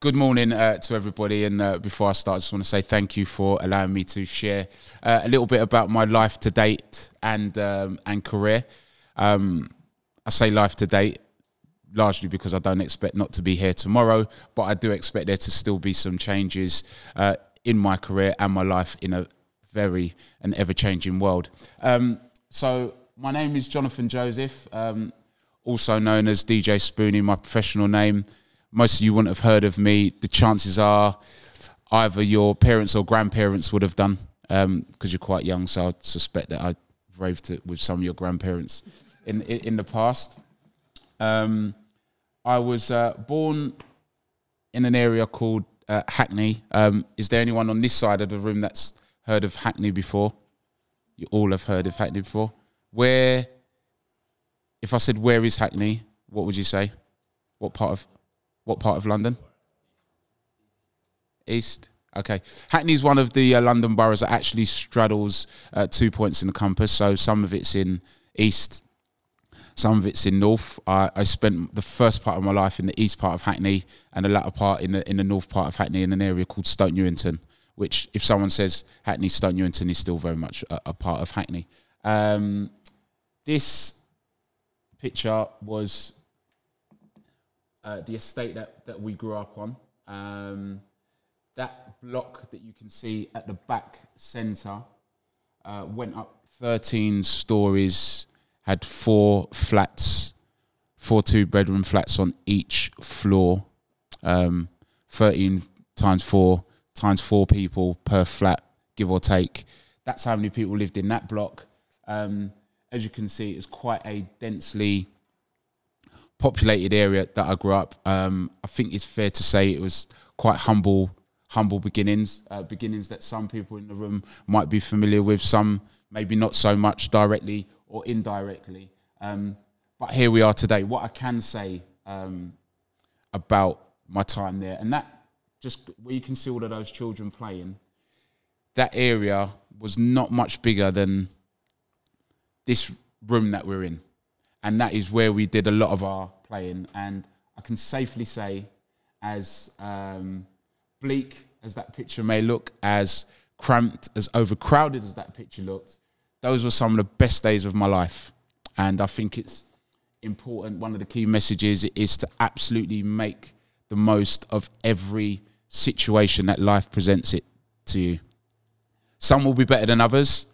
good morning uh, to everybody. And uh, before I start, I just want to say thank you for allowing me to share uh, a little bit about my life to date and um, and career. Um, I say life to date largely because I don't expect not to be here tomorrow, but I do expect there to still be some changes uh, in my career and my life in a very and ever changing world. Um, so my name is Jonathan Joseph, um, also known as DJ Spoony, my professional name. Most of you wouldn't have heard of me. The chances are either your parents or grandparents would have done because um, you're quite young. So I suspect that I raved it with some of your grandparents in in, in the past. Um, I was uh, born in an area called uh, Hackney. Um, is there anyone on this side of the room that's heard of Hackney before? You all have heard of Hackney before. Where, if I said where is Hackney, what would you say? What part of, what part of London? East. Okay. Hackney is one of the uh, London boroughs that actually straddles uh, two points in the compass. So some of it's in East, some of it's in North. I, I spent the first part of my life in the east part of Hackney and the latter part in the in the north part of Hackney in an area called Stoke Newington. Which, if someone says Hackney, Stoke Newington is still very much a, a part of Hackney. Um, this picture was uh, the estate that, that we grew up on. Um, that block that you can see at the back centre uh, went up 13 stories, had four flats, four two bedroom flats on each floor. Um, 13 times four times four people per flat, give or take. That's how many people lived in that block. Um, as you can see, it's quite a densely populated area that I grew up. Um, I think it's fair to say it was quite humble, humble beginnings, uh, beginnings that some people in the room might be familiar with, some maybe not so much directly or indirectly. Um, but here we are today. What I can say um, about my time there, and that just where you can see all of those children playing, that area was not much bigger than this room that we're in. And that is where we did a lot of our playing. And I can safely say, as um, bleak as that picture may look, as cramped, as overcrowded as that picture looked, those were some of the best days of my life. And I think it's important. One of the key messages is to absolutely make the most of every situation that life presents it to you. Some will be better than others,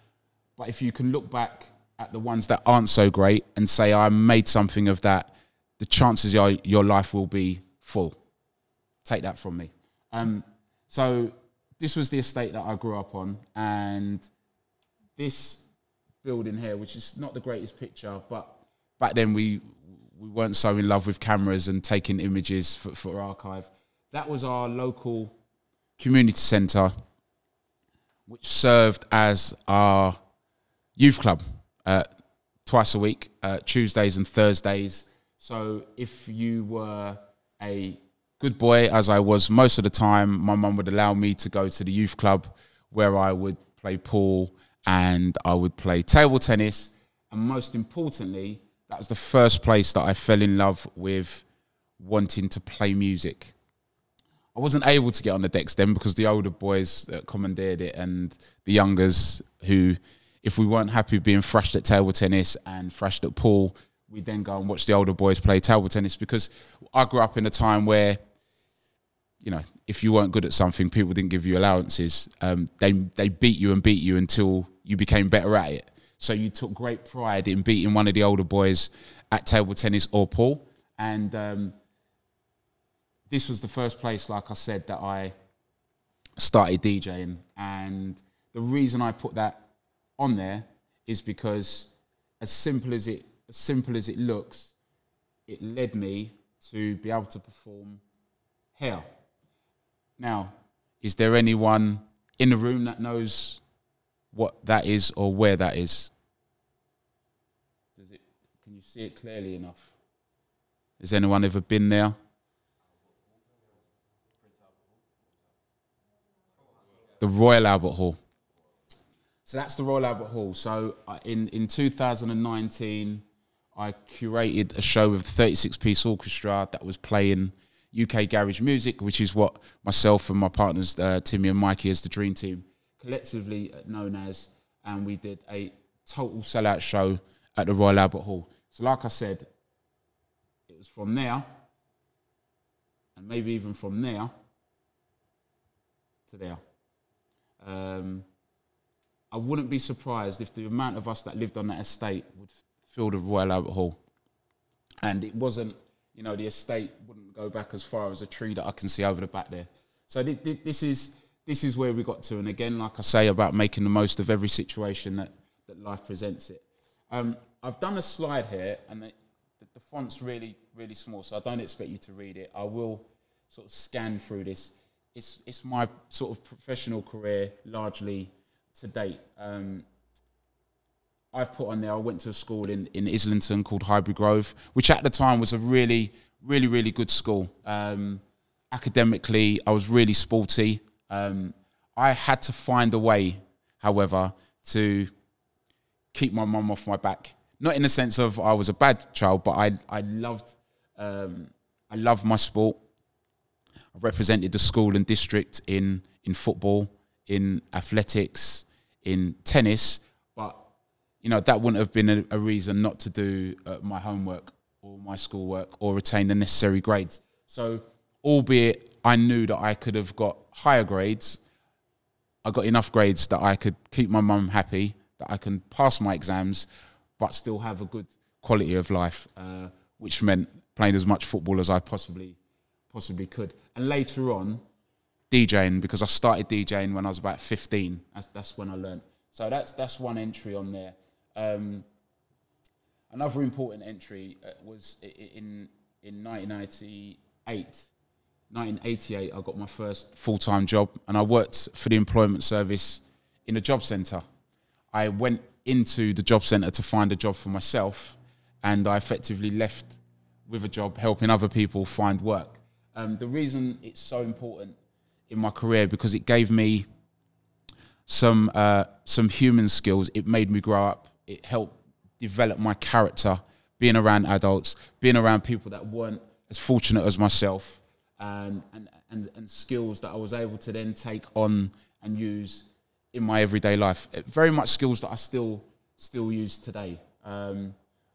but if you can look back at the ones that aren't so great and say, I made something of that, the chances are your life will be full. Take that from me. Um, so, this was the estate that I grew up on, and this building here, which is not the greatest picture, but back then we we weren't so in love with cameras and taking images for, for archive. That was our local community centre, which served as our youth club uh, twice a week, uh, Tuesdays and Thursdays. So if you were a good boy, as I was most of the time, my mum would allow me to go to the youth club where I would play pool and I would play table tennis. And most importantly, that was the first place that I fell in love with wanting to play music. I wasn't able to get on the decks then because the older boys commandeered it and the youngers who if we weren't happy being thrashed at table tennis and thrashed at pool, we'd then go and watch the older boys play table tennis because I grew up in a time where, you know, if you weren't good at something, people didn't give you allowances. Um, they they beat you and beat you until you became better at it. So you took great pride in beating one of the older boys at table tennis or pool. And um, this was the first place, like I said, that I started DJing. And the reason I put that on there is because as simple as it as simple as it looks, it led me to be able to perform here. Now, is there anyone in the room that knows what that is or where that is? Does it can you see it clearly enough? Has anyone ever been there? The Royal Albert Hall. So that's the Royal Albert Hall. So uh, in in 2019, I curated a show with a 36 piece orchestra that was playing UK Garage Music, which is what myself and my partners uh, Timmy and Mikey as the Dream Team collectively known as, and we did a total sellout show at the Royal Albert Hall. So, like I said, it was from there, and maybe even from there to there. Um, I wouldn't be surprised if the amount of us that lived on that estate would fill the Royal Albert Hall. And it wasn't, you know, the estate wouldn't go back as far as a tree that I can see over the back there. So this is this is where we got to. And again, like I say about making the most of every situation that, that life presents it. Um, I've done a slide here, and the, the font's really really small, so I don't expect you to read it. I will sort of scan through this. It's it's my sort of professional career largely to date. Um, I've put on there. I went to a school in in Islington called Highbury Grove, which at the time was a really, really, really good school. Um, academically, I was really sporty. Um, I had to find a way, however, to keep my mum off my back. Not in the sense of I was a bad child, but I I loved um, I loved my sport. I represented the school and district in in football in athletics, in tennis, but you know that wouldn't have been a, a reason not to do uh, my homework or my schoolwork or retain the necessary grades. So, albeit I knew that I could have got higher grades, I got enough grades that I could keep my mum happy, that I can pass my exams, but still have a good quality of life, uh, which meant playing as much football as I possibly possibly could. And later on, DJing because I started DJing when I was about 15. That's, that's when I learned. So that's that's one entry on there. Um, another important entry uh, was in in 1998. 1988, I got my first full time job, and I worked for the employment service in a job centre. I went into the job centre to find a job for myself, and I effectively left with a job helping other people find work. Um, the reason it's so important in my career because it gave me some uh, some human skills. It made me grow up. It helped develop my character. Being around adults, being around people that weren't as fortunate as myself, and and and, and skills that I was able to then take on and use in my everyday life. Very much skills that I still still use today. Um,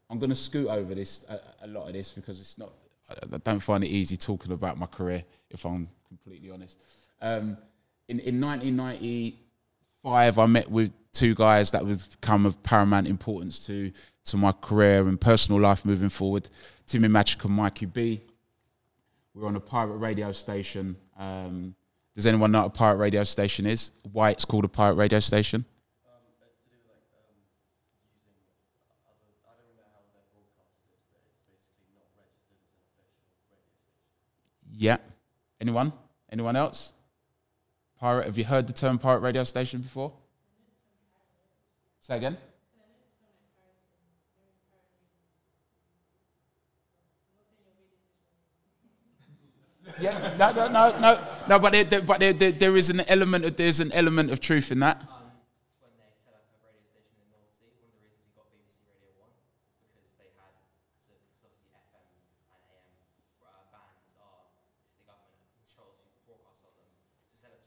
I'm going to scoot over this a, a, lot of this because it's not. I don't find it easy talking about my career if I'm completely honest. Um, in, in 1995, I met with two guys that would become of paramount importance to, to my career and personal life moving forward. Timmy Magic and Mikey B. We are on a pirate radio station. Um, does anyone know what a pirate radio station is? Why it's called a pirate radio station? Yeah. Anyone? Anyone else? Pirate, have you heard the term pirate radio station before? Say again? yeah, no, no, no, no, no. But there, but there, there, there is an element of there's an element of truth in that.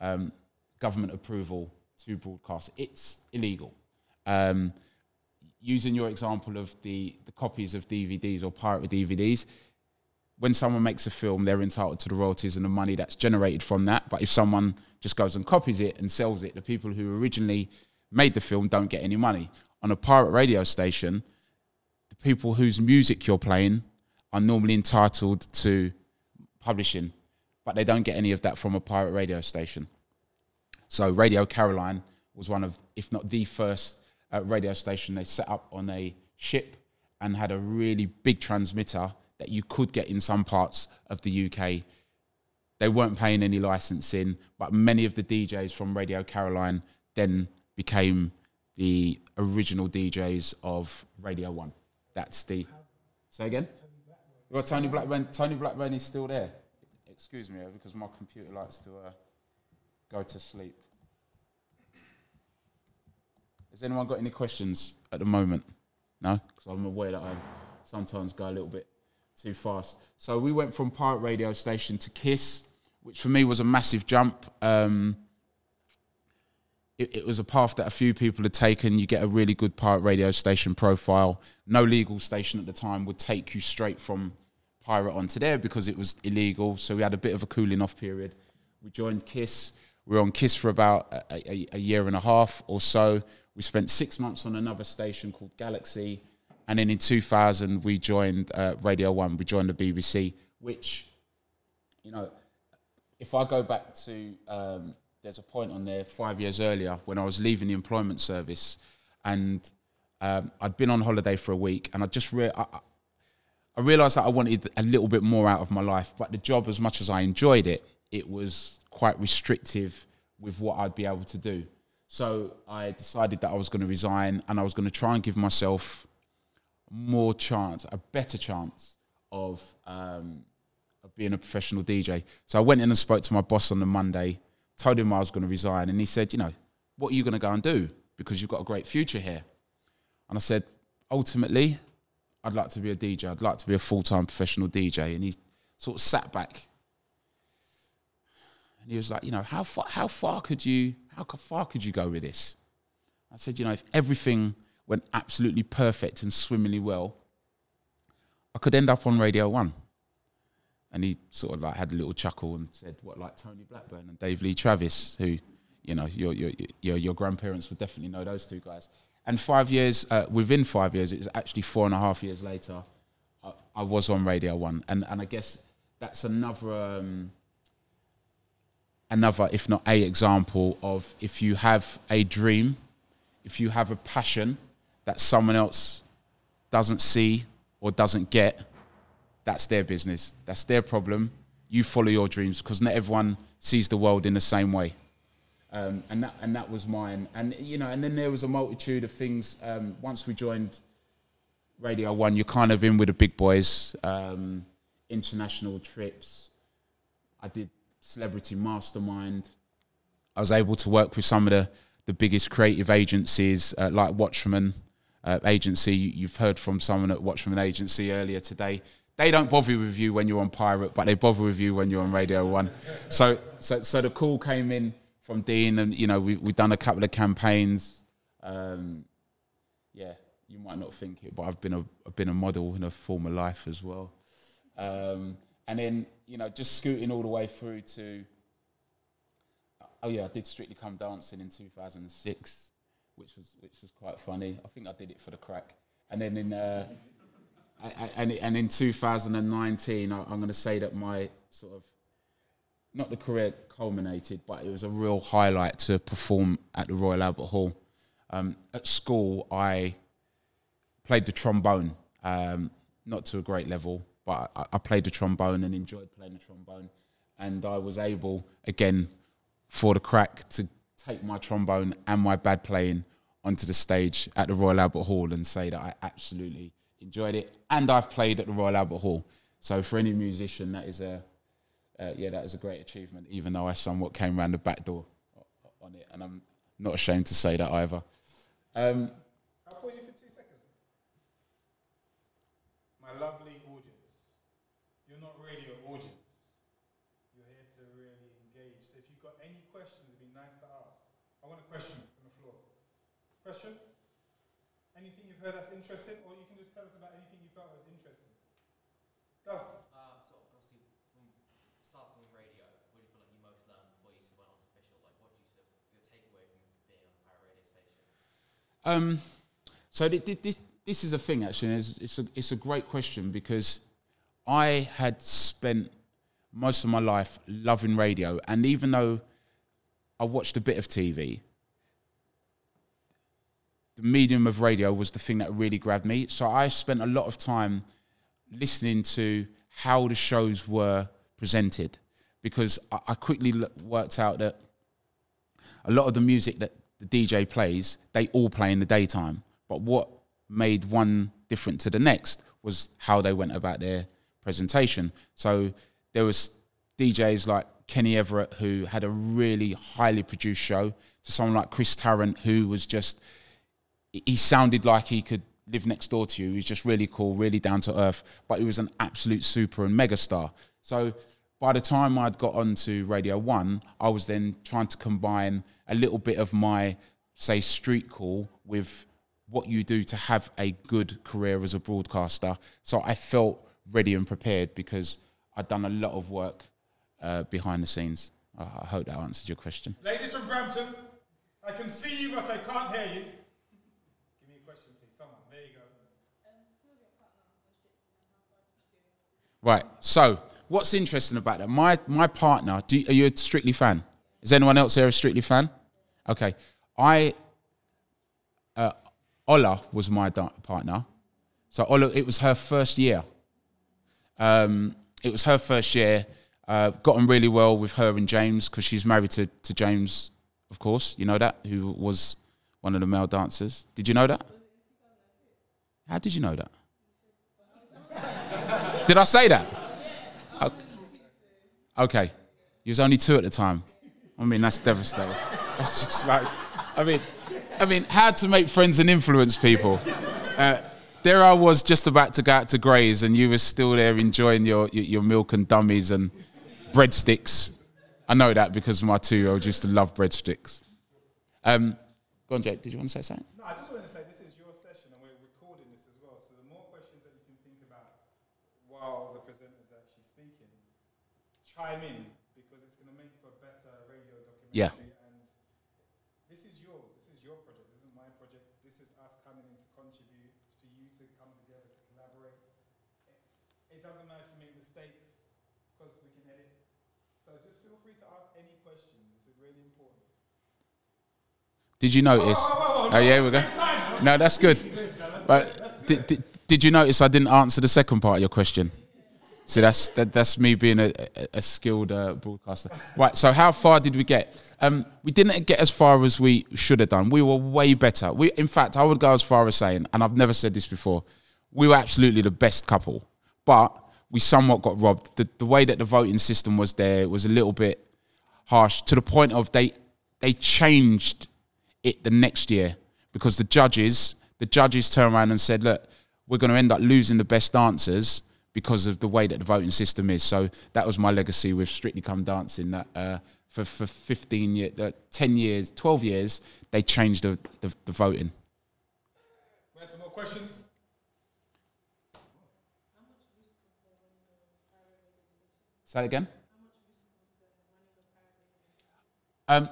um, government approval to broadcast. It's illegal. Um, using your example of the, the copies of DVDs or pirate DVDs, when someone makes a film, they're entitled to the royalties and the money that's generated from that. But if someone just goes and copies it and sells it, the people who originally made the film don't get any money. On a pirate radio station, the people whose music you're playing are normally entitled to publishing, but they don't get any of that from a pirate radio station. So Radio Caroline was one of, if not the first uh, radio station they set up on a ship and had a really big transmitter that you could get in some parts of the UK. They weren't paying any licensing, but many of the DJs from Radio Caroline then became the original DJs of Radio One. That's the. Say again. Well, Tony Blackburn. Tony Blackburn is still there. Excuse me, because my computer likes to uh, go to sleep. Has anyone got any questions at the moment? No, because I'm aware that I sometimes go a little bit too fast. So we went from pirate radio station to Kiss, which for me was a massive jump. Um, it, it, was a path that a few people had taken. You get a really good pirate radio station profile. No legal station at the time would take you straight from pirate onto there because it was illegal. So we had a bit of a cooling off period. We joined Kiss. We were on Kiss for about a, a, a year and a half or so. We spent six months on another station called Galaxy. And then in 2000, we joined uh, Radio 1. We joined the BBC, which, you know, if I go back to um, there's a point on there five years earlier when I was leaving the employment service, and um, I'd been on holiday for a week, and I just re- I, I realized that I wanted a little bit more out of my life. But the job, as much as I enjoyed it, it was quite restrictive with what I'd be able to do. So I decided that I was going to resign, and I was going to try and give myself more chance, a better chance of um, of being a professional DJ. So I went in and spoke to my boss on the Monday told him I was going to resign, and he said, you know, what are you going to go and do? Because you've got a great future here. And I said, ultimately, I'd like to be a DJ. I'd like to be a full time professional DJ. And he sort of sat back, and he was like, you know, how far, how far could you, how far could you go with this? I said, you know, if everything went absolutely perfect and swimmingly well, I could end up on Radio One. And he sort of like had a little chuckle and said, "What like Tony Blackburn and Dave Lee Travis, who, you know, your your your, your grandparents would definitely know those two guys." And five years, uh, within five years, it was actually four and a half years later, I, I was on Radio One, and and I guess that's another. Um, another, if not a example of if you have a dream, if you have a passion that someone else doesn't see or doesn't get, that's their business. That's their problem. You follow your dreams because not everyone sees the world in the same way. Um, and that and that was mine. And you know, and then there was a multitude of things. Um, once we joined Radio One, you're kind of in with the big boys. Um, international trips. I did Celebrity Mastermind. I was able to work with some of the the biggest creative agencies uh, like Watchman uh, Agency. You've heard from someone at Watchman Agency earlier today they don't bother with you when you're on Pirate, but they bother with you when you're on Radio One. So, so, so the call came in from Dean, and you know we we've done a couple of campaigns. Um, yeah, you might not think it, but I've been a I've been a model in a former life as well. Um, and then you know just scooting all the way through to. Oh yeah, I did Strictly Come Dancing in 2006, which was which was quite funny. I think I did it for the crack. And then in uh, and and in 2019, I'm going to say that my sort of not the career culminated, but it was a real highlight to perform at the Royal Albert Hall. Um, at school, I played the trombone, um, not to a great level, but I, I, played the trombone and enjoyed playing the trombone. And I was able, again, for the crack, to take my trombone and my bad playing onto the stage at the Royal Albert Hall and say that I absolutely enjoyed it, and I've played at the Royal Albert Hall. So for any musician, that is a uh, yeah, that is a great achievement. Even though I somewhat came around the back door on it, and I'm not ashamed to say that either. Um, I'll pause you for two seconds. My lovely audience, you're not really radio audience. You're here to really engage. So if you've got any questions, it'd be nice to ask. I want a question from the floor. Question? Anything you've heard that's interesting, or you can just tell us about anything you felt was interesting. Go. Uh, so obviously, from starting in radio, what do you feel like you most learned before you went on official? Like, what do you sort of your takeaway from being on a pirate radio station? Um, so this this is a thing actually. It's, it's a it's a great question because I had spent most of my life loving radio, and even though I watched a bit of TV, the medium of radio was the thing that really grabbed me. So I spent a lot of time listening to how the shows were presented because I, I quickly l- worked out that a lot of the music that the DJ plays, they all play in the daytime. But what made one different to the next was how they went about their presentation. So there was DJs like Kenny Everett who had a really highly produced show, to someone like Chris Tarrant who was just he sounded like he could live next door to you. He was just really cool, really down to earth, but he was an absolute super and mega star. So by the time I'd got onto Radio One, I was then trying to combine a little bit of my, say, street call with what you do to have a good career as a broadcaster. So I felt ready and prepared because I'd done a lot of work uh, behind the scenes. I I hope that answered your question. Ladies from Brampton, I can see you, but I can't hear you. Give me a question, please. Someone. There you go. Right. So, what's interesting about that? My my partner. Do, are you a Strictly fan? Is anyone else here a Strictly fan? Okay. I. Uh, Ola was my partner. So Ola, it was her first year. Um, it was her first year. Uh, got on really well with her and James because she's married to, to James, of course. You know that who was one of the male dancers. Did you know that? How did you know that? Did I say that? Okay. You was only two at the time. I mean, that's devastating. That's just like, I mean, I mean, how to make friends and influence people. Uh, there I was just about to go out to Grays, and you were still there enjoying your, your, your milk and dummies and breadsticks. I know that because my two year old used to love breadsticks. Um, go on, Jake. Did you want to say something? No, I just want to say this is your session and we're recording this as well. So the more questions that you can think about while the presenter's actually speaking, chime in because it's going to make for a better radio documentary. Yeah. And this is yours. This is your project. This is my project. This is us coming in to contribute, for you to come together to collaborate. It, it doesn't matter if you make mistakes because we can edit. So just feel free to ask any questions. Is really important. Did you oh, notice? whoa, whoa, Oh, yeah, we go. No, that's good. But did, did, did you notice I didn't answer the second part of your question? See, that's that, that's me being a, a, a skilled uh, broadcaster. Right. So, how far did we get? Um, we didn't get as far as we should have done. We were way better. We, in fact, I would go as far as saying, and I've never said this before, we were absolutely the best couple, but we somewhat got robbed. The, the way that the voting system was there was a little bit harsh to the point of they they changed it the next year because the judges the judges turned around and said, look, we're going to end up losing the best dancers because of the way that the voting system is. So that was my legacy with Strictly Come Dancing. That uh, for for 15 years, uh, 10 years, 12 years, they changed the the, the voting. We have some more questions. Say that again. Um,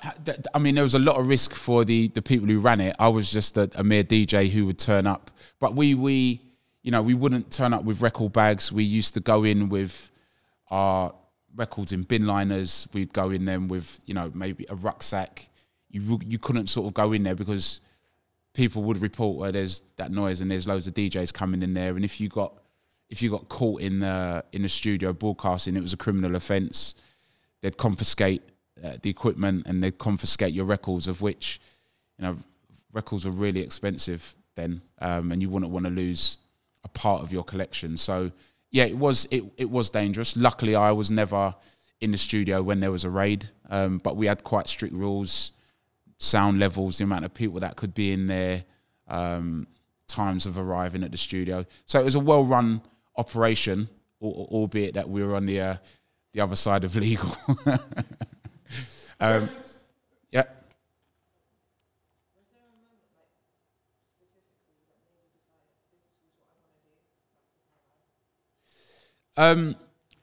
I mean, there was a lot of risk for the, the people who ran it. I was just a, a mere DJ who would turn up, but we we you know we wouldn't turn up with record bags. We used to go in with our records in bin liners. We'd go in them with you know maybe a rucksack. You you couldn't sort of go in there because people would report where there's that noise and there's loads of DJs coming in there. And if you got if you got caught in the in the studio broadcasting, it was a criminal offence. They'd confiscate uh, the equipment and they'd confiscate your records, of which you know records were really expensive then, um, and you wouldn't want to lose a part of your collection. So yeah, it was it it was dangerous. Luckily, I was never in the studio when there was a raid, um, but we had quite strict rules sound levels, the amount of people that could be in there, um, times of arriving at the studio. So it was a well-run operation, albeit that we were on the uh, the other side of legal. um, yeah. Um,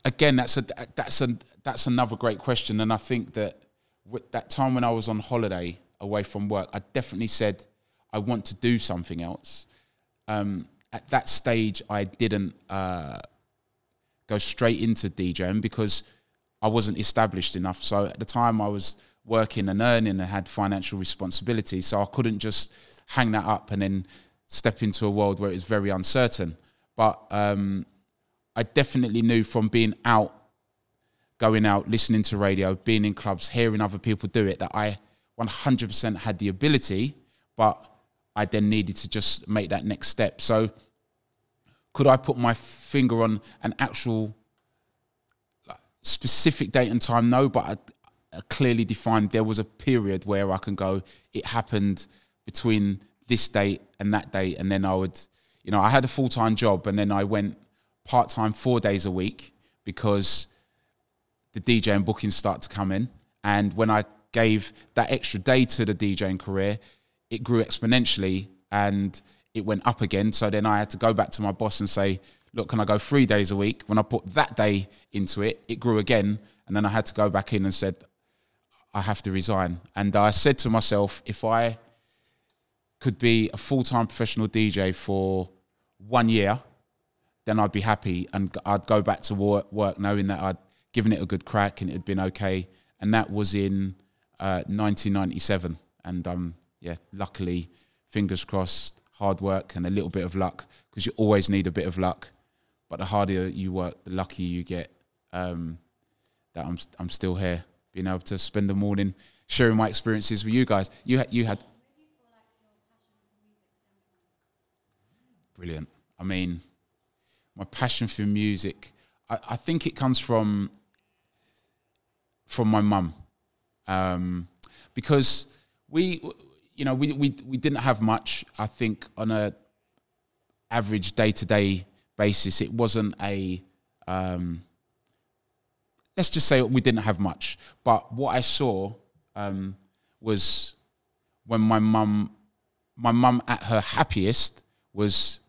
again, that's a that's a that's another great question, and I think that with that time when I was on holiday away from work, I definitely said I want to do something else. Um, at that stage, I didn't uh, go straight into DJing because I wasn't established enough. So at the time, I was working and earning and had financial responsibility, so I couldn't just hang that up and then step into a world where it was very uncertain. But um, I definitely knew from being out, going out, listening to radio, being in clubs, hearing other people do it, that I 100% had the ability, but I then needed to just make that next step. So, could I put my finger on an actual specific date and time? No, but I, I clearly defined there was a period where I can go, it happened between this date and that date. And then I would, you know, I had a full time job and then I went part time four days a week because the DJ and bookings start to come in. And when I gave that extra day to the DJing career, it grew exponentially and it went up again. So then I had to go back to my boss and say, look, can I go three days a week? When I put that day into it, it grew again. And then I had to go back in and said, I have to resign. And I said to myself, if I could be a full time professional DJ for one year, then I'd be happy and I'd go back to work, work knowing that I'd given it a good crack and it had been okay. And that was in uh, 1997. And um, yeah, luckily, fingers crossed, hard work and a little bit of luck because you always need a bit of luck. But the harder you work, the luckier you get. Um, that I'm I'm still here, being able to spend the morning sharing my experiences with you guys. You had you had brilliant. I mean, my passion for music. I, I think it comes from from my mum, um, because we, you know, we, we we didn't have much. I think on a average day to day basis, it wasn't a. Um, let's just say we didn't have much, but what I saw um, was when my mum, my mum at her happiest was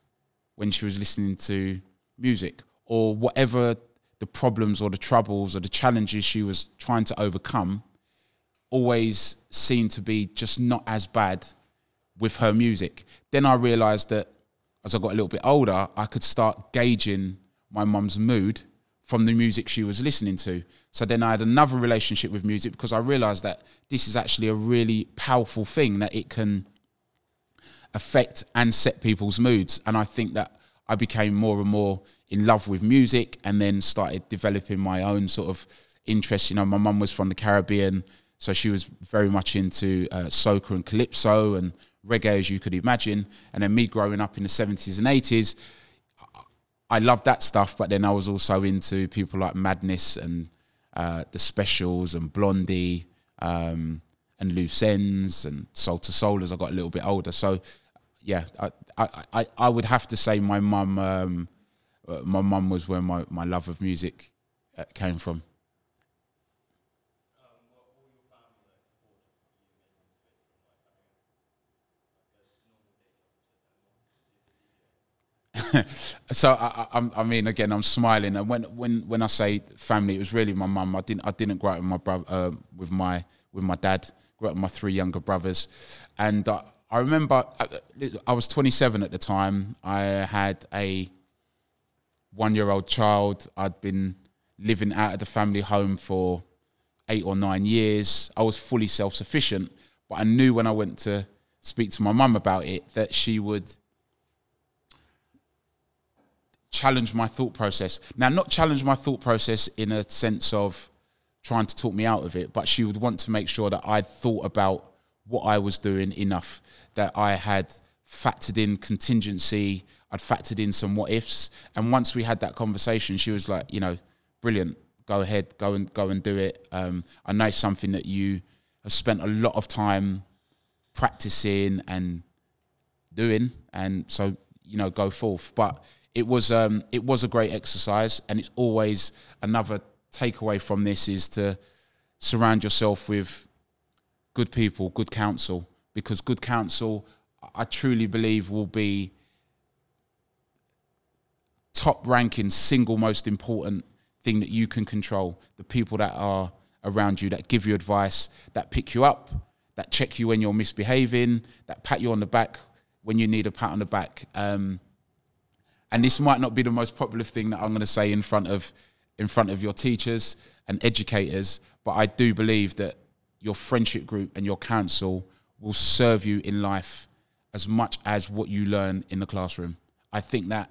when she was listening to music or whatever the problems or the troubles or the challenges she was trying to overcome always seemed to be just not as bad with her music. Then I realized that as I got a little bit older, I could start gauging my mum's mood from the music she was listening to. So then I had another relationship with music because I realized that this is actually a really powerful thing that it can affect and set people's moods. And I think that I became more and more in love with music and then started developing my own sort of interest. You know, my mum was from the Caribbean, so she was very much into uh, soca and calypso and reggae, as you could imagine. And then me growing up in the 70s and 80s, I loved that stuff, but then I was also into people like Madness and uh, the Specials and Blondie um, and Loose Ends and Soul II Soul as I got a little bit older. So, yeah, I, I, I, I would have to say my mum, um, uh, my mum was where my, my love of music uh, came from. so I, I, I mean, again, I'm smiling, and when when when I say family, it was really my mum. I didn't I didn't grow up with my brother, uh, with my with my dad. Grew up with my three younger brothers, and uh, I remember I was 27 at the time. I had a one year old child. I'd been living out of the family home for eight or nine years. I was fully self sufficient, but I knew when I went to speak to my mum about it that she would challenge my thought process. Now, not challenge my thought process in a sense of trying to talk me out of it, but she would want to make sure that I'd thought about what I was doing enough, that I had factored in contingency, I'd factored in some what ifs. And once we had that conversation, she was like, you know, brilliant, go ahead, go and go and do it. Um, I know something that you have spent a lot of time practicing and doing, and so you know, go forth. But it was um, it was a great exercise, and it's always another takeaway from this is to surround yourself with good people, good counsel, because good counsel, I truly believe, will be top ranking, single most important thing that you can control. The people that are around you that give you advice, that pick you up, that check you when you're misbehaving, that pat you on the back when you need a pat on the back. Um, and this might not be the most popular thing that I'm going to say in front of in front of your teachers and educators, but I do believe that your friendship group and your council will serve you in life as much as what you learn in the classroom. I think that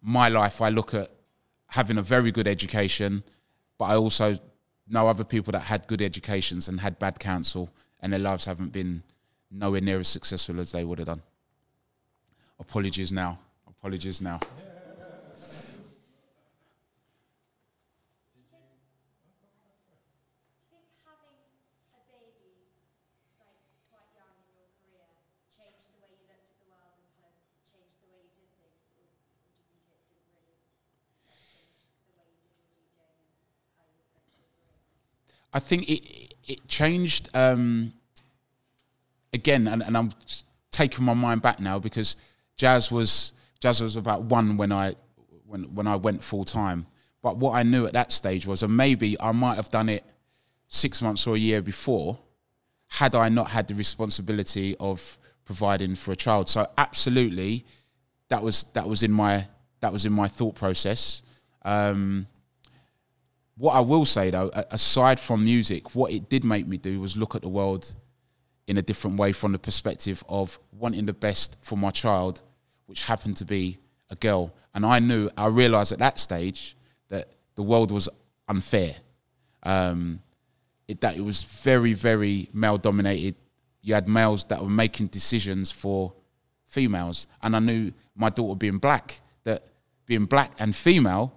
my life, I look at having a very good education, but I also know other people that had good educations and had bad counsel, and their lives haven't been nowhere near as successful as they would have done. Apologies now. Apologies now. Do you think having a baby, like quite young in your career, changed the way you looked at the world and kind of changed the way you did things, or, or do you think it didn't really like, change the way you did your DJing and how you approached your career? I think it it changed um, again, and, and I'm taking my mind back now because jazz was jazz was about one when I when when I went full time. But what I knew at that stage was, and maybe I might have done it six months or a year before, had I not had the responsibility of providing for a child. So absolutely, that was that was in my that was in my thought process. Um, what I will say though, aside from music, what it did make me do was look at the world in a different way from the perspective of wanting the best for my child, which happened to be a girl. And I knew, I realized at that stage that the world was unfair. Um, it, that it was very, very male dominated. You had males that were making decisions for females. And I knew my daughter being black, that being black and female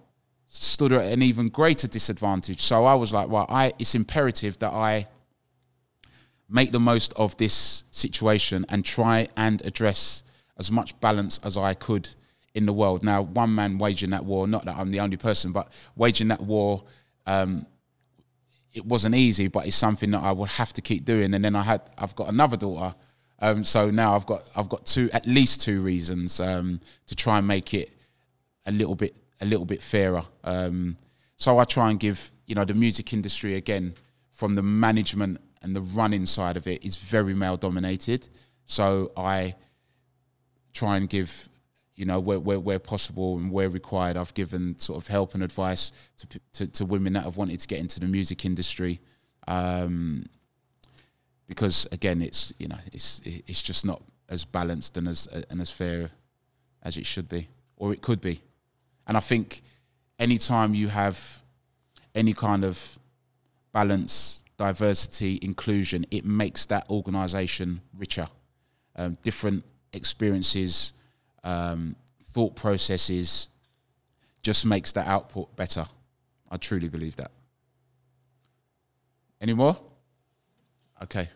stood at an even greater disadvantage. So I was like, well, I, it's imperative that I make the most of this situation and try and address as much balance as I could in the world. Now, one man waging that war, not that I'm the only person, but waging that war, um, it wasn't easy, but it's something that I would have to keep doing. And then I had, I've got another daughter, um, so now I've got, I've got two, at least two reasons um, to try and make it a little bit, a little bit fairer. Um, so I try and give, you know, the music industry again, from the management and the running side of it is very male dominated. So I try and give, you know, where, where, where possible and where required, I've given sort of help and advice to, to, to women that have wanted to get into the music industry. Um, because again, it's, you know, it's, it's just not as balanced and as, and as fair as it should be, or it could be. And I think anytime you have any kind of balance, diversity, inclusion, it makes that organization richer. Um, different experiences, um, thought processes, just makes that output better. I truly believe that. Any more? Okay.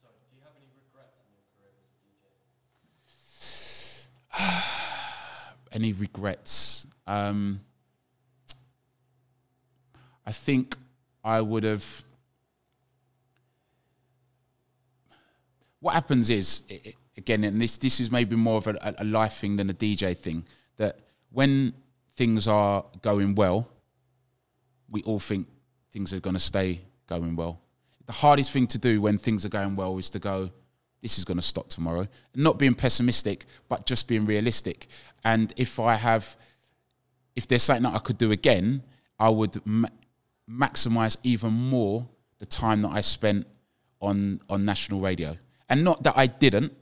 Sorry, do you have any regrets in your career as a DJ? any regrets? Um, I think I would have. What happens is, i- i- again, and this this is maybe more of a, a life thing than a DJ thing. That when things are going well, we all think things are going to stay going well. The hardest thing to do when things are going well is to go, this is going to stop tomorrow. Not being pessimistic, but just being realistic. And if I have, if there's something that I could do again, I would ma- maximize even more the time that I spent on on national radio. And not that I didn't,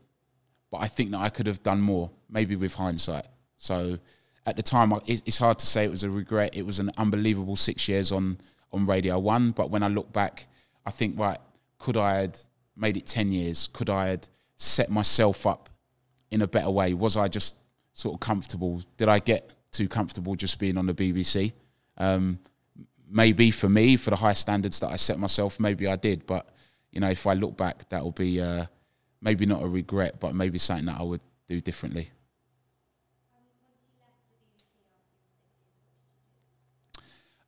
but I think that I could have done more, maybe with hindsight. So at the time, it's hard to say it was a regret. It was an unbelievable six years on on Radio One. But when I look back, I think, right, could I had made it ten years? Could I had set myself up in a better way? Was I just sort of comfortable? Did I get too comfortable just being on the BBC? Um, maybe for me, for the high standards that I set myself, maybe I did. But you know, if I look back, that will be uh, maybe not a regret, but maybe something that I would do differently.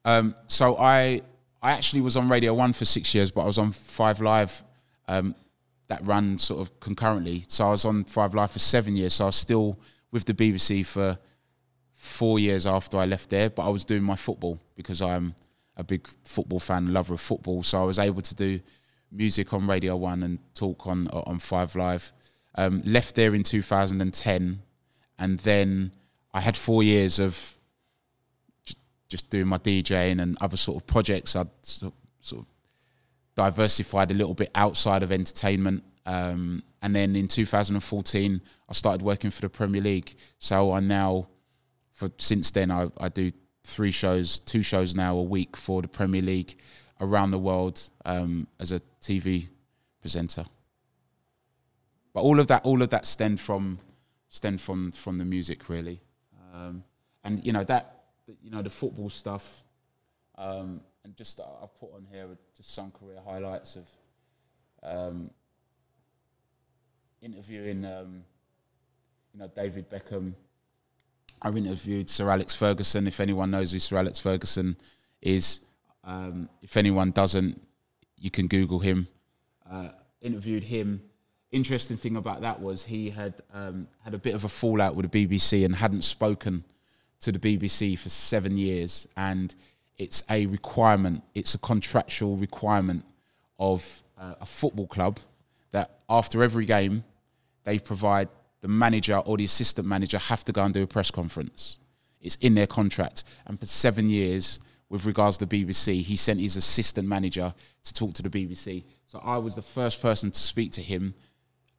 Um, so I I actually was on Radio One for six years, but I was on Five Live um, that ran sort of concurrently. So I was on Five Live for seven years. So I was still with the BBC for four years after I left there, but I was doing my football because I'm a big football fan, lover of football. So I was able to do music on Radio One and talk on on Five Live. Um, left there in 2010, and then I had four years of just doing my DJing and other sort of projects. I'd sort sort of diversified a little bit outside of entertainment. Um, and then in 2014, I started working for the Premier League. So I now for since then, I, I do three shows, two shows now a week for the Premier League around the world um, as a TV presenter. But all of that, all of that stemmed from stemmed from from the music, really. Um, and you know that, you know, the football stuff, um, and just uh, I've put on here just some career highlights of um, interviewing, um, you know, David Beckham. I've interviewed Sir Alex Ferguson. If anyone knows who Sir Alex Ferguson is, um, if anyone doesn't, you can Google him. Uh, interviewed him. Interesting thing about that was he had um, had a bit of a fallout with the BBC and hadn't spoken to the BBC for seven years, and it's a requirement. It's a contractual requirement of uh, a football club that after every game they provide the manager or the assistant manager have to go and do a press conference. It's in their contract. And for seven years, with regards to the BBC, he sent his assistant manager to talk to the BBC. So I was the first person to speak to him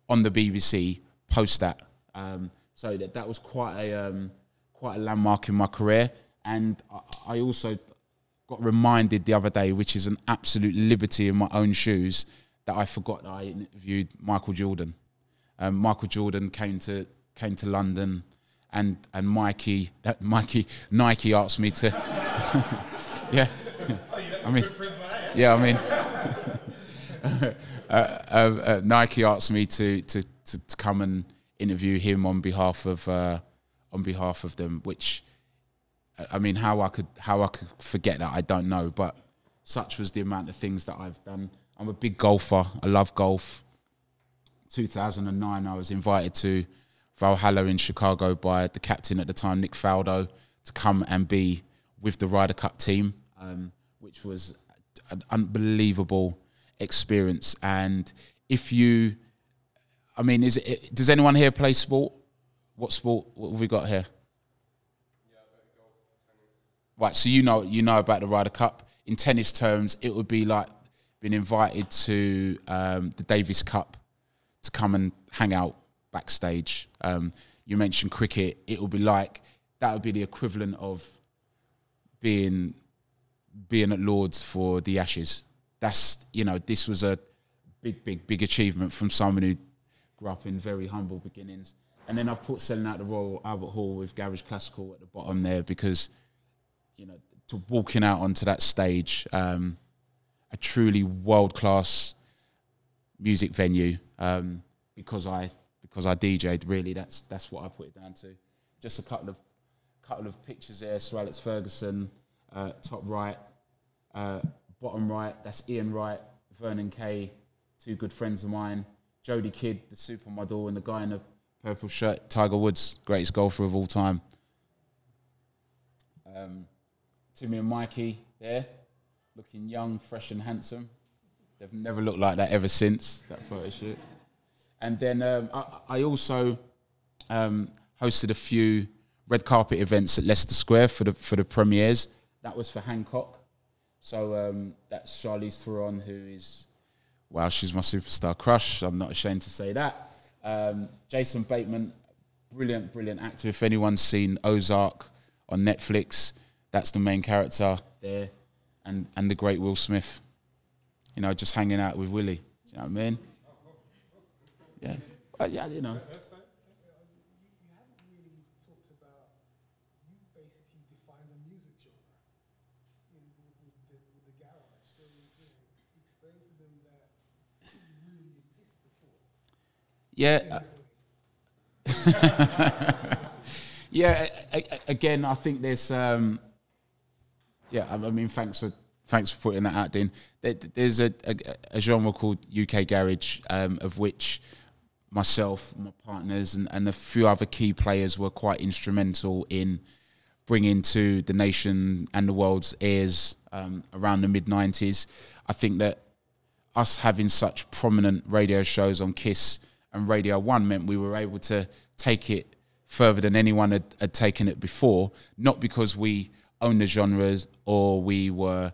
on the BBC post that. Um, so that, that was quite a um, quite a landmark in my career. And I, I also got reminded the other day, which is an absolute liberty in my own shoes, that I forgot that I interviewed Michael Jordan. Um, Michael Jordan came to came to London, and and Mikey that Mikey Nike asked me to, yeah, I mean, yeah, I mean, uh, uh, uh, Nike asked me to, to to come and interview him on behalf of uh, on behalf of them, which I mean, how I could how I could forget that I don't know, but such was the amount of things that I've done. I'm a big golfer. I love golf. 2009, I was invited to Valhalla in Chicago by the captain at the time, Nick Faldo, to come and be with the Ryder Cup team, um, which was an unbelievable experience. And if you, I mean, is it, does anyone here play sport? What sport? What have we got here? Right, so you know you know about the Ryder Cup. In tennis terms, it would be like being invited to um, the Davis Cup to come and hang out backstage. Um, you mentioned cricket; it would be like that would be the equivalent of being being at Lords for the Ashes. That's you know this was a big, big, big achievement from someone who grew up in very humble beginnings. And then I've put selling out the Royal Albert Hall with Garage Classical at the bottom there because you know to walking out onto that stage, um, a truly world class music venue um, because I because I DJ'd. Really, that's that's what I put it down to. Just a couple of couple of pictures there. Sir Alex Ferguson, uh, top right, uh, bottom right. That's Ian Wright, Vernon Kay, two good friends of mine. Jodie Kidd, the supermodel, and the guy in the purple shirt, Tiger Woods, greatest golfer of all time. Um, Timmy and Mikey there, looking young, fresh, and handsome. They've never looked like that ever since that photo shoot. And then um, I, I, also um, hosted a few red carpet events at Leicester Square for the for the premieres. That was for Hancock. So um, that's Charlize Theron, who is, well, she's my superstar crush. I'm not ashamed to say that. Um, Jason Bateman, brilliant, brilliant actor. If anyone's seen Ozark on Netflix, that's the main character there, and and the great Will Smith. You know, just hanging out with Willie. Do you know what I mean? Yeah, yeah, you know. Yeah. uh, yeah. Again, I think there's. Um, yeah, I mean, thanks for thanks for putting that out, Dean. There- There's a, a, a genre called UK garage, um, of which myself, my partners, and, and a few other key players were quite instrumental in bringing to the nation and the world's ears um, around the mid '90s. I think that us having such prominent radio shows on Kiss and Radio One meant we were able to take it further than anyone had, had taken it before. Not because we own the genres or we were.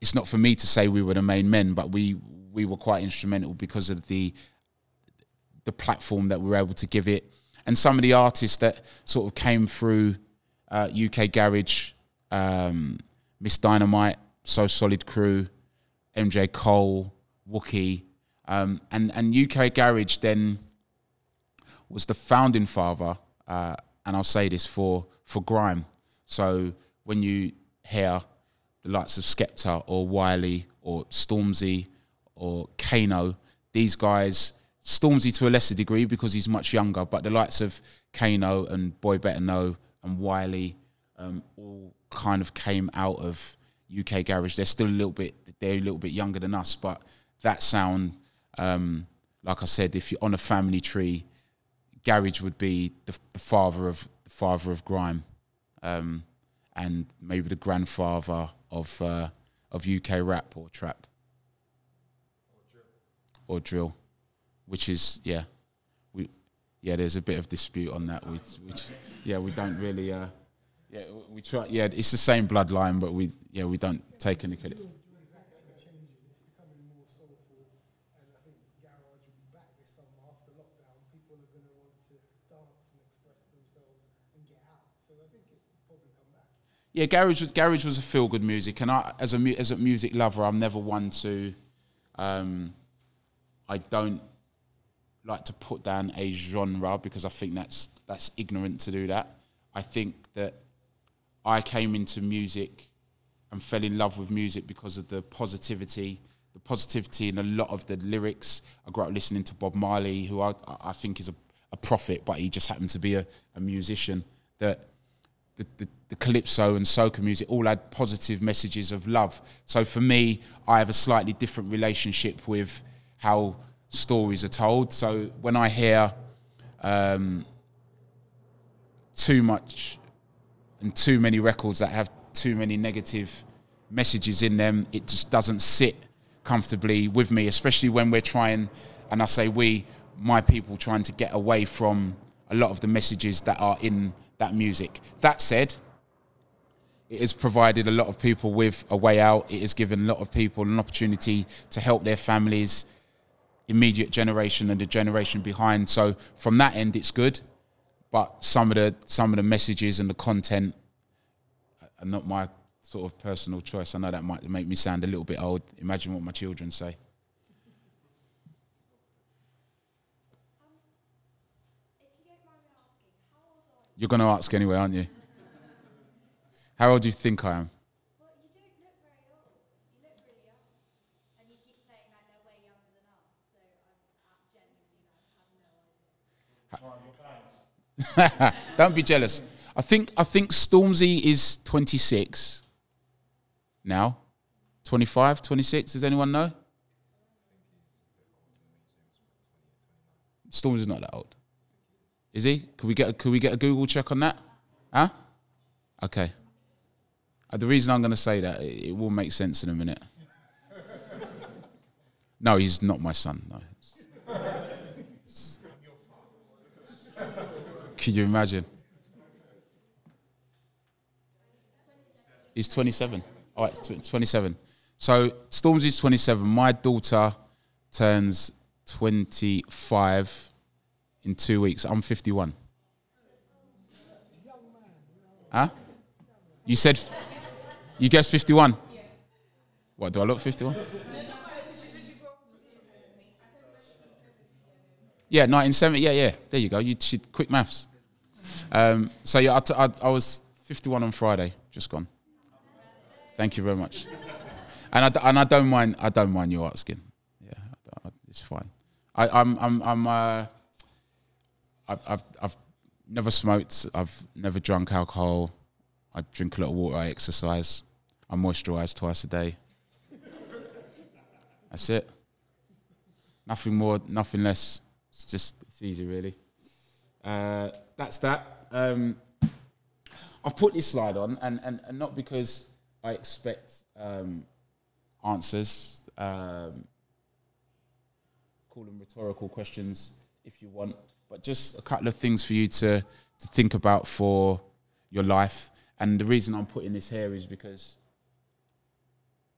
It's not for me to say we were the main men, but we we were quite instrumental because of the the platform that we were able to give it and some of the artists that sort of came through uh, UK Garage, um, Ms. Dynamite, So Solid Crew, MJ Cole, Wookie, um, and and UK Garage then was the founding father, uh, and I'll say this for for grime. So when you hear the likes of Skepta or Wiley or Stormzy or Kano, these guys, Stormzy to a lesser degree because he's much younger, but the likes of Kano and Boy Better Know and Wiley um, all kind of came out of UK garage. They're still a little bit, they're a little bit younger than us, but that sound, um, like I said, if you're on a family tree, garage would be the, the father of the father of grime, um, and maybe the grandfather of uh, of UK rap or trap or drill, which is yeah, we yeah. There's a bit of dispute on that. We, which yeah, we don't really uh, yeah we try yeah. It's the same bloodline, but we yeah we don't take any credit. Drill is actually changing. It's becoming more soulful, and I think garage will be back this summer after lockdown. People are going to want to dance and express themselves and get out. So I think it will probably come back. Yeah, garage was garage was a feel good music, and I as a as a music lover, I'm never one to. Um, I don't like to put down a genre because I think that's that's ignorant to do that. I think that I came into music and fell in love with music because of the positivity, the positivity in a lot of the lyrics. I grew up listening to Bob Marley, who I, I think is a, a prophet, but he just happened to be a, a musician. That the, the, the calypso and soca music all had positive messages of love. So for me, I have a slightly different relationship with how stories are told. So when I hear um, too much and too many records that have too many negative messages in them, it just doesn't sit comfortably with me, especially when we're trying, and I say we, my people, trying to get away from a lot of the messages that are in that music. That said, it has provided a lot of people with a way out. It has given a lot of people an opportunity to help their families, immediate generation and the generation behind. So from that end, it's good. But some of the some of the messages and the content are not my sort of personal choice. I know that might make me sound a little bit old. Imagine what my children say. You're going to ask anyway, aren't you? How old do you think I am? Well, you don't look very old. You look really young. And you keep saying like they're way younger than us, so I, I genuinely like, have no idea. Don't be jealous. I think I think Stormzy is 26 now. 25, 26. Does anyone know? Stormzy's not that old. Is he? Could we get a, could we get a Google check on that? Huh? Okay. Uh, the reason I'm going to say that it, it will make sense in a minute. No, he's not my son. No. Can you imagine? He's 27. All right, tw- 27. So Stormzy's 27. My daughter turns 25 in two weeks. I'm 51. Huh? You said you guessed 51. What do I look 51? Yeah, 1970. Yeah, yeah. There you go. You she, quick maths. Um, so yeah, I, t- I, I was 51 on Friday, just gone. Thank you very much. And I, and I don't mind. I don't mind you asking. Yeah, I- I- it's fine. I, I'm I'm I'm. Uh, I've, I've I've never smoked. I've never drunk alcohol. I drink a lot of water. I exercise. I moisturise twice a day. That's it. Nothing more. Nothing less. It's just it's easy, really. Uh, that's that. Um, I've put this slide on, and, and, and not because I expect um, answers. Um, call them rhetorical questions if you want, but just a couple of things for you to, to think about for your life. And the reason I'm putting this here is because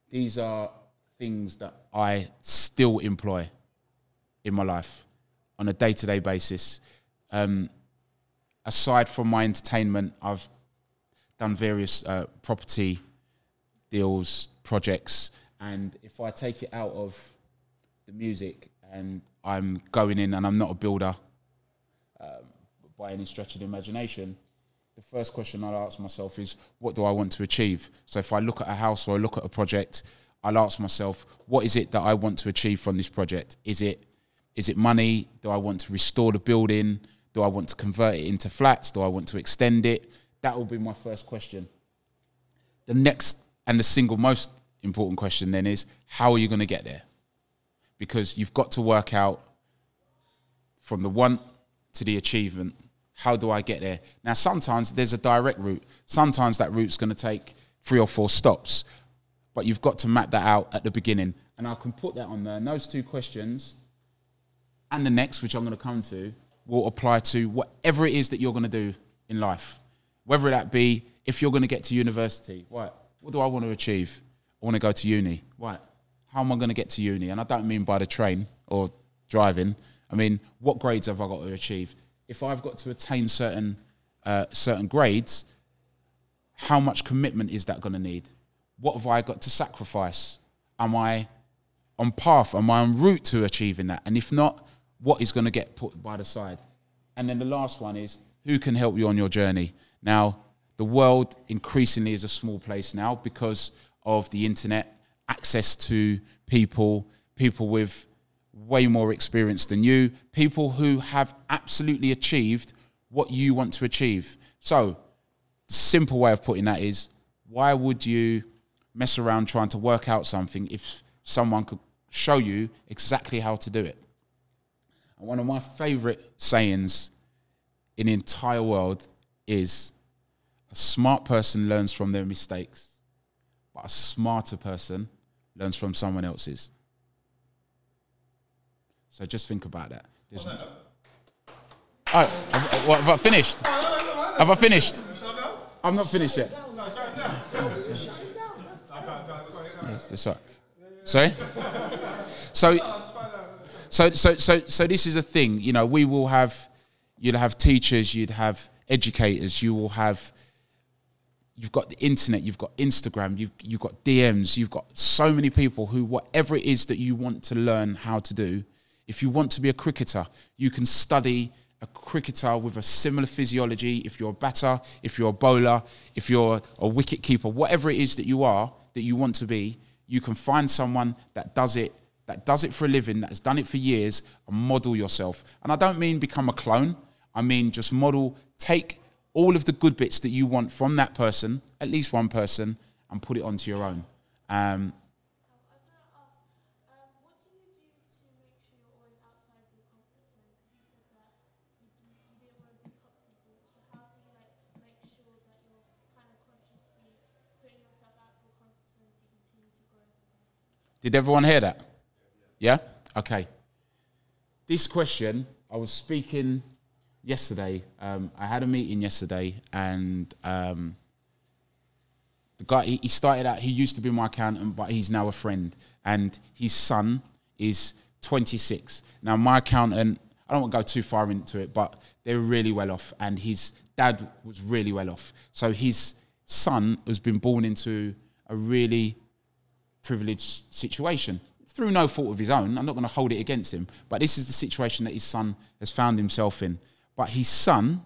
these are things that I still employ in my life on a day to day basis. Um, aside from my entertainment, I've done various uh, property deals, projects, and if I take it out of the music and I'm going in and I'm not a builder um, by any stretch of the imagination, the first question I'll ask myself is, what do I want to achieve? So if I look at a house or I look at a project, I'll ask myself, what is it that I want to achieve from this project? Is it is it money? Do I want to restore the building? Do I want to convert it into flats? Do I want to extend it? That will be my first question. The next and the single most important question then is, how are you going to get there? Because you've got to work out from the want to the achievement. How do I get there? Now, sometimes there's a direct route. Sometimes that route's going to take three or four stops, but you've got to map that out at the beginning. And I can put that on there. And those two questions and the next, which I'm going to come to, will apply to whatever it is that you're going to do in life. Whether that be if you're going to get to university, right? What do I want to achieve? I want to go to uni, right? How am I going to get to uni? And I don't mean by the train or driving. I mean, what grades have I got to achieve? If I've got to attain certain uh, certain grades, how much commitment is that going to need? What have I got to sacrifice? Am I on path? Am I en route to achieving that? And if not, what is going to get put by the side? And then the last one is who can help you on your journey? Now, the world increasingly is a small place now because of the internet, access to people, people with way more experience than you, people who have absolutely achieved what you want to achieve. So, simple way of putting that is why would you mess around trying to work out something if someone could show you exactly how to do it? And one of my favorite sayings in the entire world is a smart person learns from their mistakes, but a smarter person learns from someone else's. So just think about that. There's- Oh, have, uh, what, have I finished? Have I finished? I'm not finished yet. Yes, that's right. Sorry? So, so, so, so, so this is a thing. You know, we will have, you'd have teachers, you'd have educators, you will have, you've got the internet, you've got Instagram, you've you've got DMs, you've got so many people who, whatever it is that you want to learn how to do, if you want to be a cricketer, you can study a cricketer with a similar physiology. If you're a batter, if you're a bowler, if you're a wicket keeper, whatever it is that you are, that you want to be, you can find someone that does it, that does it for a living, that has done it for years, and model yourself. And I don't mean become a clone. I mean just model, take all of the good bits that you want from that person, at least one person, and put it onto your own. Um, I was going to ask, um, what do you do to make sure you're always outside of your comfort zone? Because you said that you, d- you didn't want to be comfortable. So how do you like make sure that you're s- kind of consciously putting yourself out of your comfort zone so you continue to grow as a person? Did everyone hear that? Yeah? Okay. This question, I was speaking yesterday. Um, I had a meeting yesterday, and um, the guy, he, he started out, he used to be my accountant, but he's now a friend. And his son is 26. Now, my accountant, I don't want to go too far into it, but they're really well off, and his dad was really well off. So his son has been born into a really privileged situation through no fault of his own. I'm not going to hold it against him, but this is the situation that his son has found himself in. But his son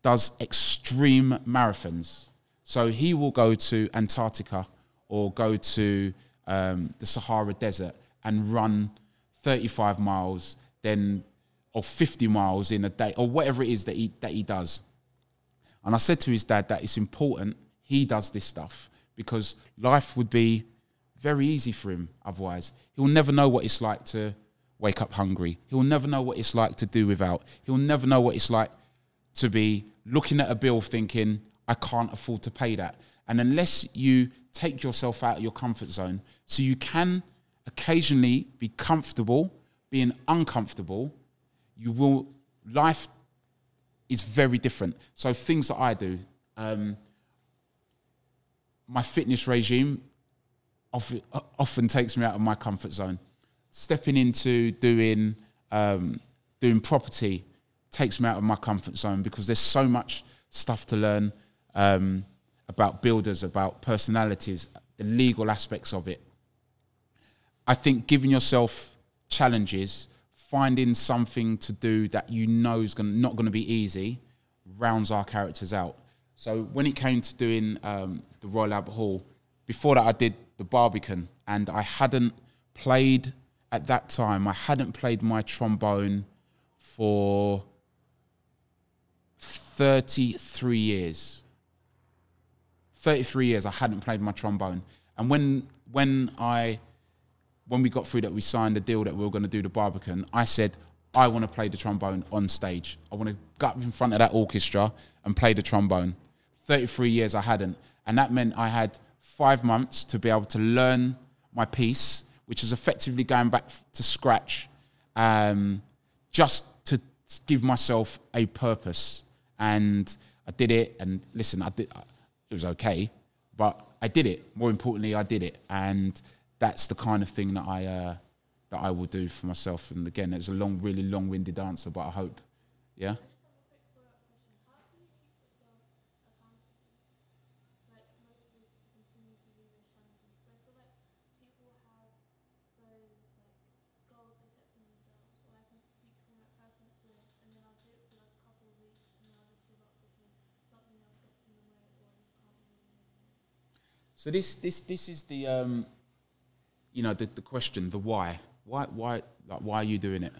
does extreme marathons. So he will go to Antarctica or go to um, the Sahara Desert and run 35 miles, then or 50 miles in a day, or whatever it is that he that he does. And I said to his dad that it's important he does this stuff because life would be very easy for him otherwise. He'll never know what it's like to wake up hungry. He'll never know what it's like to do without. He'll never know what it's like to be looking at a bill thinking, I can't afford to pay that. And unless you take yourself out of your comfort zone, so you can occasionally be comfortable being uncomfortable, you will, life is very different. So things that I do, um, my fitness regime often, often takes me out of my comfort zone. Stepping into doing um, doing property takes me out of my comfort zone because there's so much stuff to learn um, about builders, about personalities, the legal aspects of it. I think giving yourself challenges, finding something to do that you know is gonna, not going to be easy, rounds our characters out. So when it came to doing um, the Royal Albert Hall, before that I did the Barbican, and I hadn't played at that time. I hadn't played my trombone for 33 years. 33 years I hadn't played my trombone. And when when I when we got through that we signed the deal that we were going to do the Barbican, I said I want to play the trombone on stage. I want to go up in front of that orchestra and play the trombone. 33 years I hadn't. And that meant I had 5 months to be able to learn my piece, which is effectively going back to scratch um, just to give myself a purpose. And I did it. And listen, I did. It was okay, but I did it. More importantly, I did it, and that's the kind of thing that I uh, that I will do for myself. And again, it's a long, really long-winded answer, but I hope, yeah. I just have a quick follow-up question. How do you keep yourself accountable, like motivated to continue to do those challenges? 'Cause I feel like people have those like goals they set for themselves, or I can speak from like personal experience, and then I'll do it for like a couple of weeks, and then I'll just give up because something else gets in the way, or I just can't do it anymore. So this this this is the um, you know the, the question, the why. Why why like why are you doing it?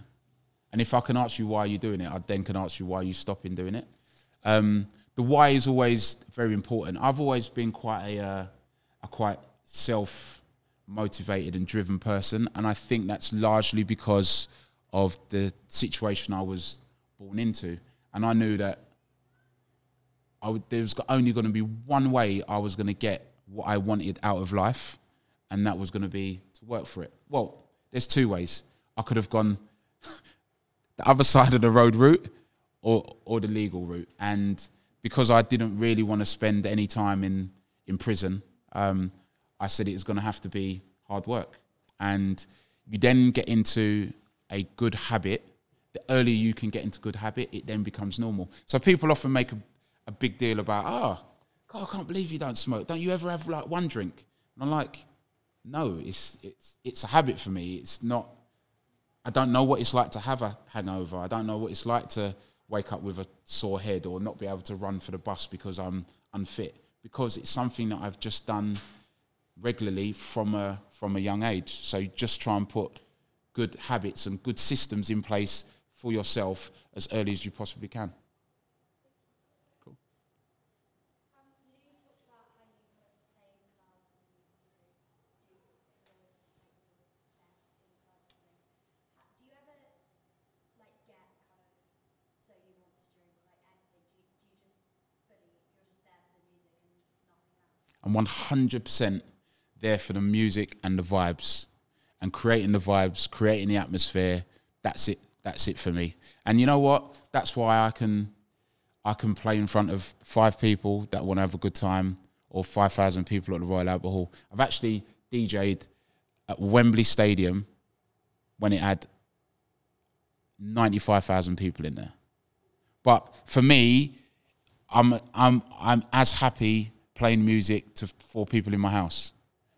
And if I can ask you why are you're doing it, I then can ask you why are you stopping doing it. Um, the why is always very important. I've always been quite a uh, a quite self motivated and driven person, and I think that's largely because of the situation I was born into, and I knew that I would, there was only going to be one way I was going to get what I wanted out of life, and that was going to be to work for it. Well, there's two ways. I could have gone the other side of the road route or or the legal route, and because I didn't really want to spend any time in in prison, um, I said it was going to have to be hard work, and you then get into a good habit. The earlier you can get into good habit, it then becomes normal. So people often make a, a big deal about, oh, God, I can't believe you don't smoke. Don't you ever have like one drink? And I'm like, no, it's it's it's a habit for me. It's not. I don't know what it's like to have a hangover. I don't know what it's like to wake up with a sore head or not be able to run for the bus because I'm unfit. Because it's something that I've just done regularly from a from a young age. So just try and put good habits and good systems in place for yourself as early as you possibly can. Cool. Um, you know, you talked about how you kind of play in clubs and you do the like the sets in clubs and things. Ha- Do you ever like get kind of so you want to drink like anything? Do you, do you just fully you're just there for the music and nothing else? I'm 100% there for the music and the vibes and creating the vibes, creating the atmosphere. That's it. That's it for me. And you know what? That's why I can I can play in front of five people that want to have a good time or 5,000 people at the Royal Albert Hall. I've actually DJ'd at Wembley Stadium when it had 95,000 people in there. But for me, I'm I'm I'm as happy playing music to four people in my house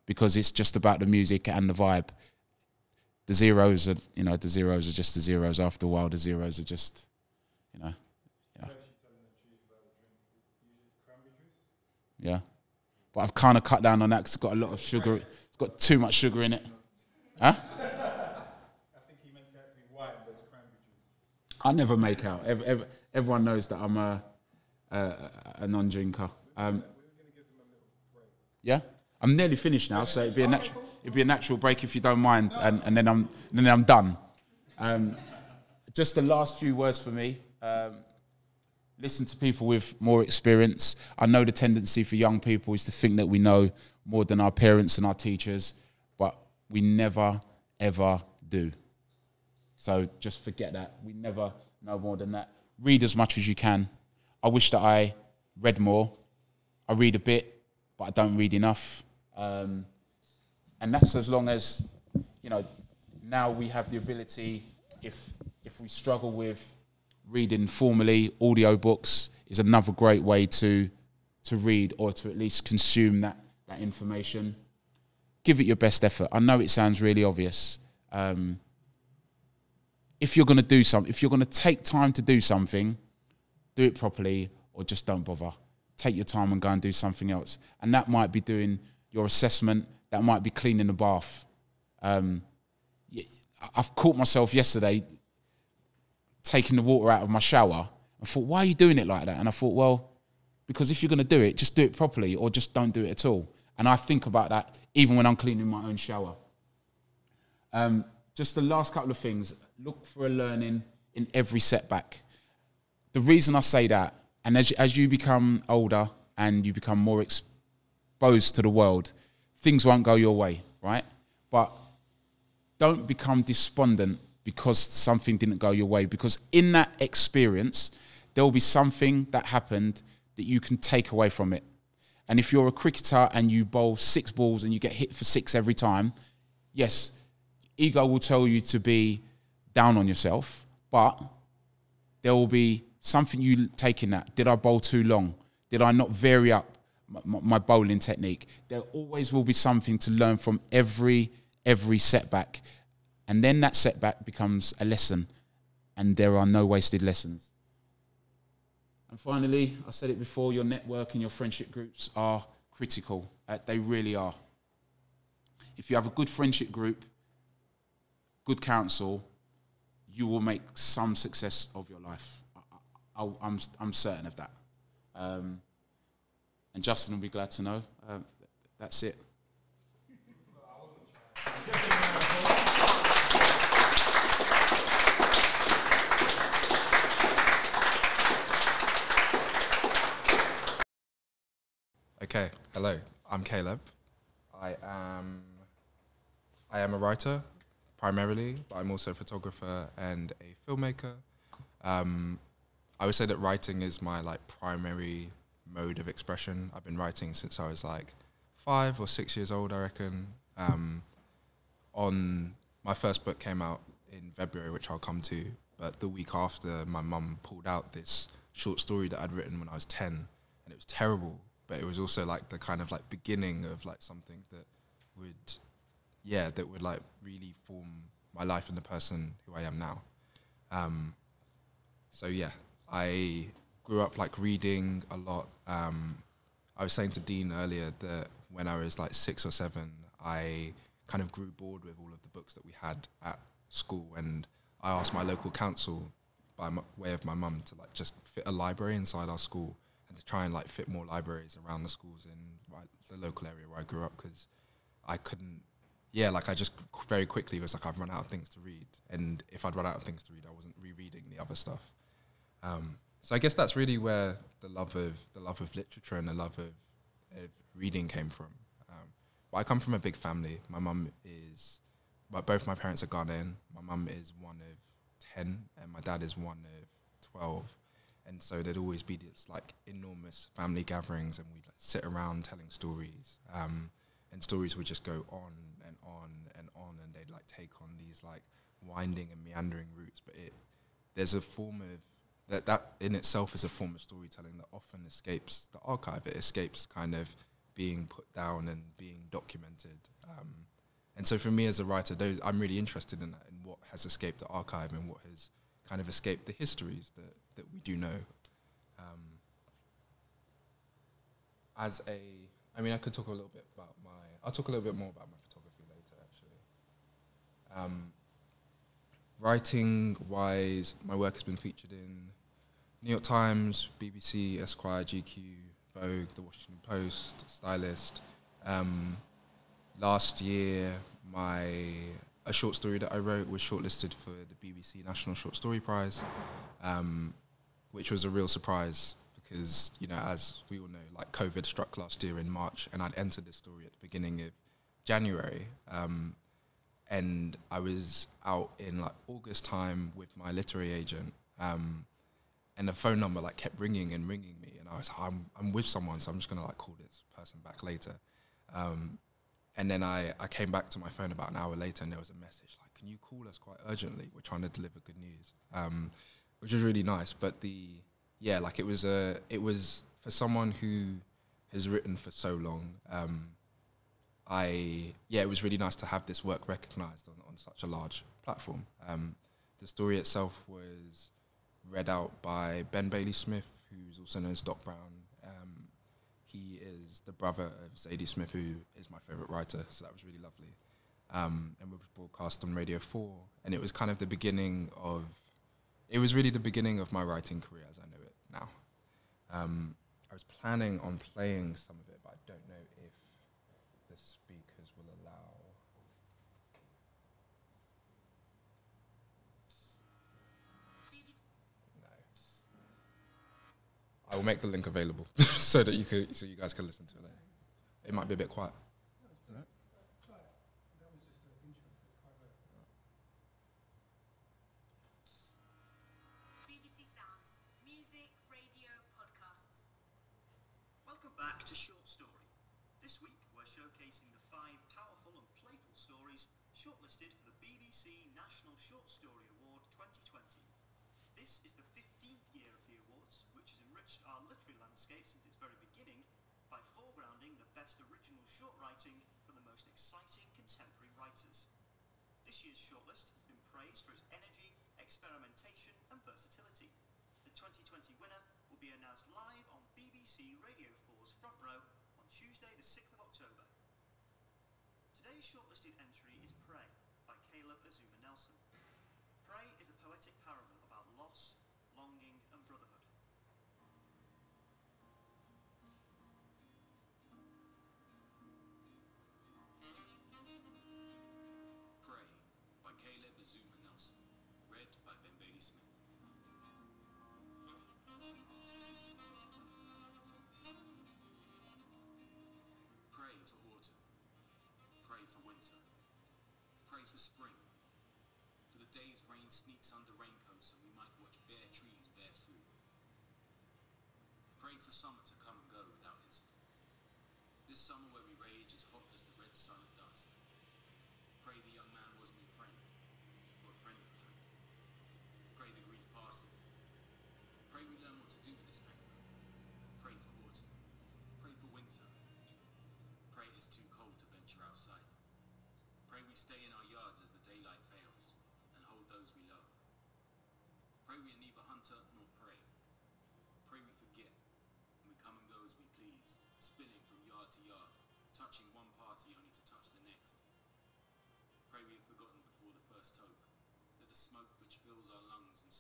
because it's just about the music and the vibe. The zeros are you know the zeros are just the zeros. After a while, the zeros are just you know yeah yeah. But I've kind of cut down on that because it's got a lot of sugar. It's got too much sugar in it. Huh? I never make out. Ev ev everyone knows that I'm a a, a non-drinker. Um, yeah, I'm nearly finished now, so it'd be a natural it'd be a natural break if you don't mind, and, and then I'm and then I'm done. Um, just the last few words for me. Um, listen to people with more experience. I know the tendency for young people is to think that we know more than our parents and our teachers, but we never ever do. So just forget that. We never know more than that. Read as much as you can. I wish that I read more. I read a bit, but I don't read enough. Um, and that's as long as, you know, now we have the ability, if if we struggle with reading formally, audio books is another great way to to read or to at least consume that that information. Give it your best effort. I know it sounds really obvious. Um, if you're going to do something, if you're going to take time to do something, do it properly or just don't bother. Take your time and go and do something else. And that might be doing your assessment, that might be cleaning the bath. Um, I've caught myself yesterday taking the water out of my shower. I thought, why are you doing it like that? And I thought, well, because if you're going to do it, just do it properly or just don't do it at all. And I think about that even when I'm cleaning my own shower. Um, just the last couple of things look for a learning in every setback. The reason I say that, and as, as you become older and you become more exposed to the world, things won't go your way, right? But don't become despondent because something didn't go your way because in that experience there will be something that happened that you can take away from it and if you're a cricketer and you bowl six balls and you get hit for six every time yes ego will tell you to be down on yourself but there will be something you take in that did i bowl too long did i not vary up my, my bowling technique there always will be something to learn from every every setback and then that setback becomes a lesson, and there are no wasted lessons. And finally, I said it before your network and your friendship groups are critical. Uh, they really are. If you have a good friendship group, good counsel, you will make some success of your life. I, I, I'm, I'm certain of that. Um, and Justin will be glad to know. Uh, that's it. Okay, hello. I'm Caleb. I am I am a writer primarily, but I'm also a photographer and a filmmaker. Um, I would say that writing is my like primary mode of expression. I've been writing since I was like five or six years old, I reckon. Um, on my first book came out in February, which I'll come to. But the week after, my mum pulled out this short story that I'd written when I was ten, and it was terrible. But it was also like the kind of like beginning of like something that would, yeah, that would like really form my life and the person who I am now. Um, so yeah, I grew up like reading a lot. Um, I was saying to Dean earlier that when I was like six or seven, I kind of grew bored with all of the books that we had at school, and I asked my local council, by m- way of my mum, to like just fit a library inside our school and to try and like fit more libraries around the schools in like, the local area where I grew up because I couldn't. Yeah, like I just very quickly was like I've run out of things to read, and if I'd run out of things to read, I wasn't rereading the other stuff. Um, so I guess that's really where the love of the love of literature and the love of, of reading came from. Um, but I come from a big family. My mum is, but both my parents are Ghanaian. My mum is one of ten, and my dad is one of twelve. And so there'd always be these like enormous family gatherings, and we'd like, sit around telling stories. Um, and stories would just go on and on and on, and they'd like take on these like winding and meandering routes. But it there's a form of that that in itself is a form of storytelling that often escapes the archive. It escapes kind of being put down and being documented. Um, and so for me as a writer, those I'm really interested in that, what has escaped the archive and what has kind of escaped the histories that, that we do know. Um, as a, I mean, I could talk a little bit about my, I'll talk a little bit more about my photography later, actually. Um, writing wise, my work has been featured in New York Times, BBC, Esquire, GQ, Vogue, The Washington Post, Stylist. Um, last year, my a short story that I wrote was shortlisted for the BBC National Short Story Prize, um, which was a real surprise because you know, as we all know, like COVID struck last year in March, and I'd entered this story at the beginning of January. Um, and I was out in like August time with my literary agent, um, and the phone number like kept ringing and ringing me, and I was like, I'm I'm with someone, so I'm just gonna like call this person back later. Um, and then I, I came back to my phone about an hour later, and there was a message like, "Can you call us quite urgently? We're trying to deliver good news." Um, which was really nice. But the yeah, like it was a it was for someone who has written for so long. Um, I yeah, it was really nice to have this work recognised on, on such a large platform. Um, the story itself was read out by Ben Bailey Smith, who's also known as Doc Brown. Um, he is the brother of Zadie Smith, who is my favourite writer, so that was really lovely. Um, and it was broadcast on Radio 4, and it was kind of the beginning of, it was really the beginning of my writing career as I know it now. Um, I was planning on playing some of it, but I don't know if the speakers will allow. I will make the link available so that you could, so you guys can listen to it. It might be a bit quiet. Try it. That was just the intro, so it's quite good. BBC Sounds, music, radio, podcasts. Welcome back to Short Story. This week we're showcasing the five powerful and playful stories shortlisted for the BBC National Short Story Award 2020. This is the 15th year of the awards, which has enriched our literary landscape since its very beginning by foregrounding the best original short writing from the most exciting contemporary writers. This year's shortlist has been praised for its energy, experimentation, and versatility. The 2020 winner will be announced live on BBC Radio 4's Front Row on Tuesday, the 6th of October. Today's shortlisted entry days rain sneaks under raincoats and we might watch bare trees bear fruit. Pray for summer to come and go without incident. This summer where we rage as hot as the red sun at dusk. Pray the young man wasn't your friend, or a friend of a friend. Pray the grief passes. Pray we learn what to do with this anger. Pray for autumn. Pray for winter. Pray it's too cold to venture outside. Pray we stay in our yards as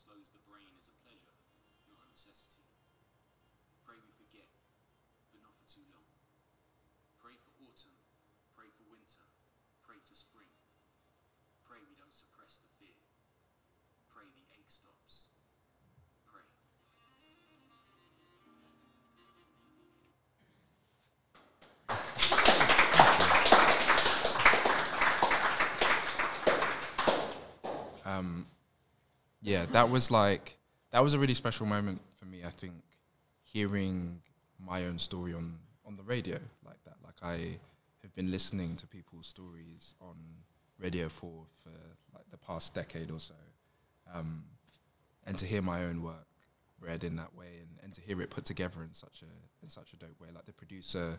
slows the brain is a pleasure, not a necessity. Pray we forget, but not for too long. Pray for autumn, pray for winter, pray for spring. Pray we don't suppress the fear. Pray the ache stops. Yeah, that was like that was a really special moment for me. I think hearing my own story on on the radio like that. Like I have been listening to people's stories on Radio Four for like the past decade or so, um, and to hear my own work read in that way, and, and to hear it put together in such a in such a dope way. Like the producer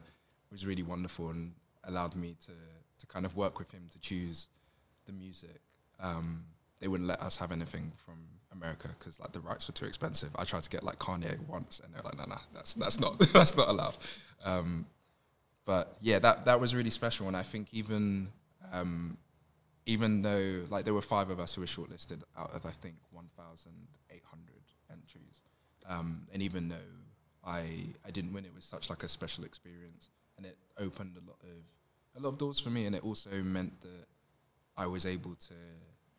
was really wonderful and allowed me to to kind of work with him to choose the music. Um, they wouldn't let us have anything from America because like the rights were too expensive. I tried to get like Kanye once, and they're like, "No, no, that's that's not that's not allowed." Um, but yeah, that that was really special, and I think even um, even though like there were five of us who were shortlisted out of I think 1,800 entries, um, and even though I I didn't win, it was such like a special experience, and it opened a lot of a lot of doors for me, and it also meant that I was able to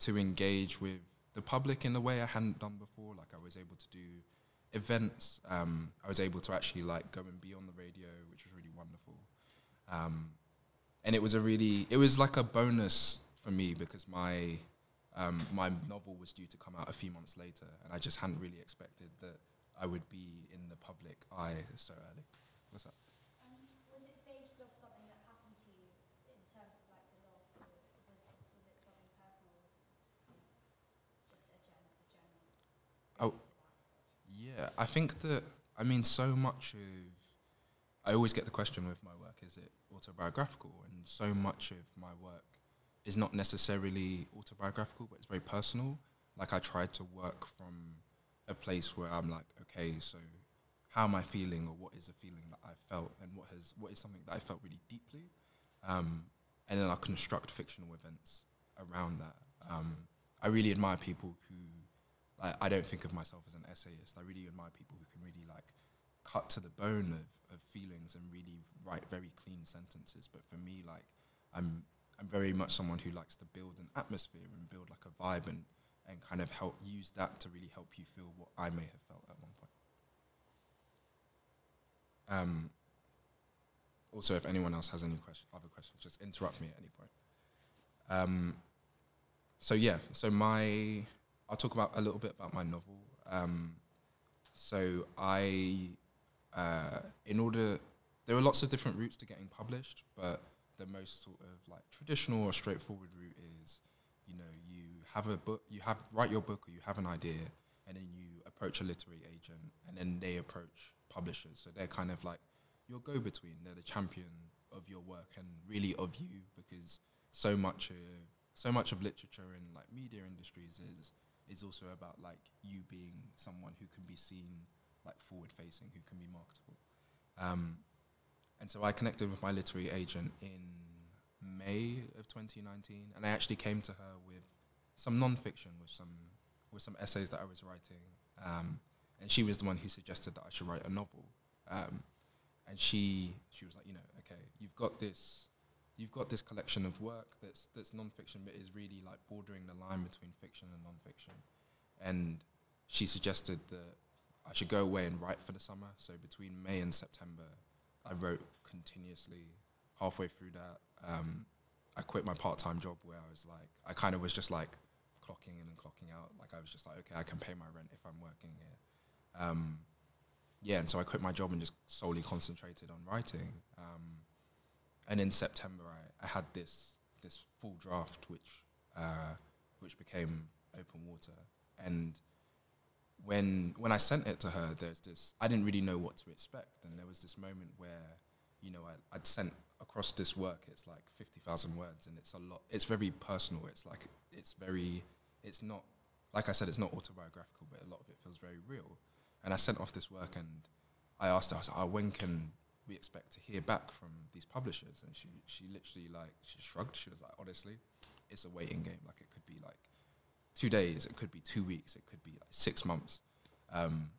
to engage with the public in a way I hadn't done before. Like I was able to do events. Um, I was able to actually like go and be on the radio, which was really wonderful. Um, and it was a really, it was like a bonus for me because my um, my novel was due to come out a few months later, and I just hadn't really expected that I would be in the public eye so early. What's up? Um, was it based off something that happened to you in terms of like the loss, or was, was it something personal, or was it just a, gen- a general? Oh, I think that I mean so much of I always get the question with my work is it autobiographical? And so much of my work is not necessarily autobiographical but it's very personal. Like I tried to work from a place where I'm like okay so how am I feeling or what is a feeling that I felt and what has what is something that I felt really deeply? Um, and then I construct fictional events around that. Um, I really admire people who like I don't think of myself as an essayist. I really admire people who can really like cut to the bone of, of feelings and really write very clean sentences. But for me, like I'm I'm very much someone who likes to build an atmosphere and build like a vibe and and kind of help use that to really help you feel what I may have felt at one point. Um, also, if anyone else has any question, other questions, just interrupt me at any point. Um, so yeah, so my I'll talk about a little bit about my novel. Um, so I, uh, in order, there are lots of different routes to getting published, but the most sort of like traditional or straightforward route is, you know, you have a book, you have write your book, or you have an idea, and then you approach a literary agent, and then they approach publishers. So they're kind of like your go-between. They're the champion of your work and really of you, because so much of so much of literature and like media industries is is also about like you being someone who can be seen like forward facing, who can be marketable. Um, and so I connected with my literary agent in May of 2019, and I actually came to her with some non-fiction, with some with some essays that I was writing, um, and she was the one who suggested that I should write a novel. Um, and she she was like, you know, okay, you've got this you've got this collection of work that's that's non-fiction but is really like bordering the line between fiction and non-fiction. And she suggested that I should go away and write for the summer. So between May and September I wrote continuously. Halfway through that um, I quit my part-time job where I was like I kind of was just like clocking in and clocking out. Like I was just like okay I can pay my rent if I'm working here. Um, yeah and so I quit my job and just solely concentrated on writing. Um, and in September I, I had this this full draft which uh, which became open water. And when when I sent it to her there's this I didn't really know what to expect. And there was this moment where you know I, I'd sent across this work. It's like 50,000 words and it's a lot it's very personal. It's like it's very it's not like I said it's not autobiographical but a lot of it feels very real. And I sent off this work and I asked her I was oh, when can we expect to hear back from these publishers? And she, she literally like, she shrugged. She was like, honestly, it's a waiting game. Like it could be like two days, it could be two weeks, it could be like six months. Um,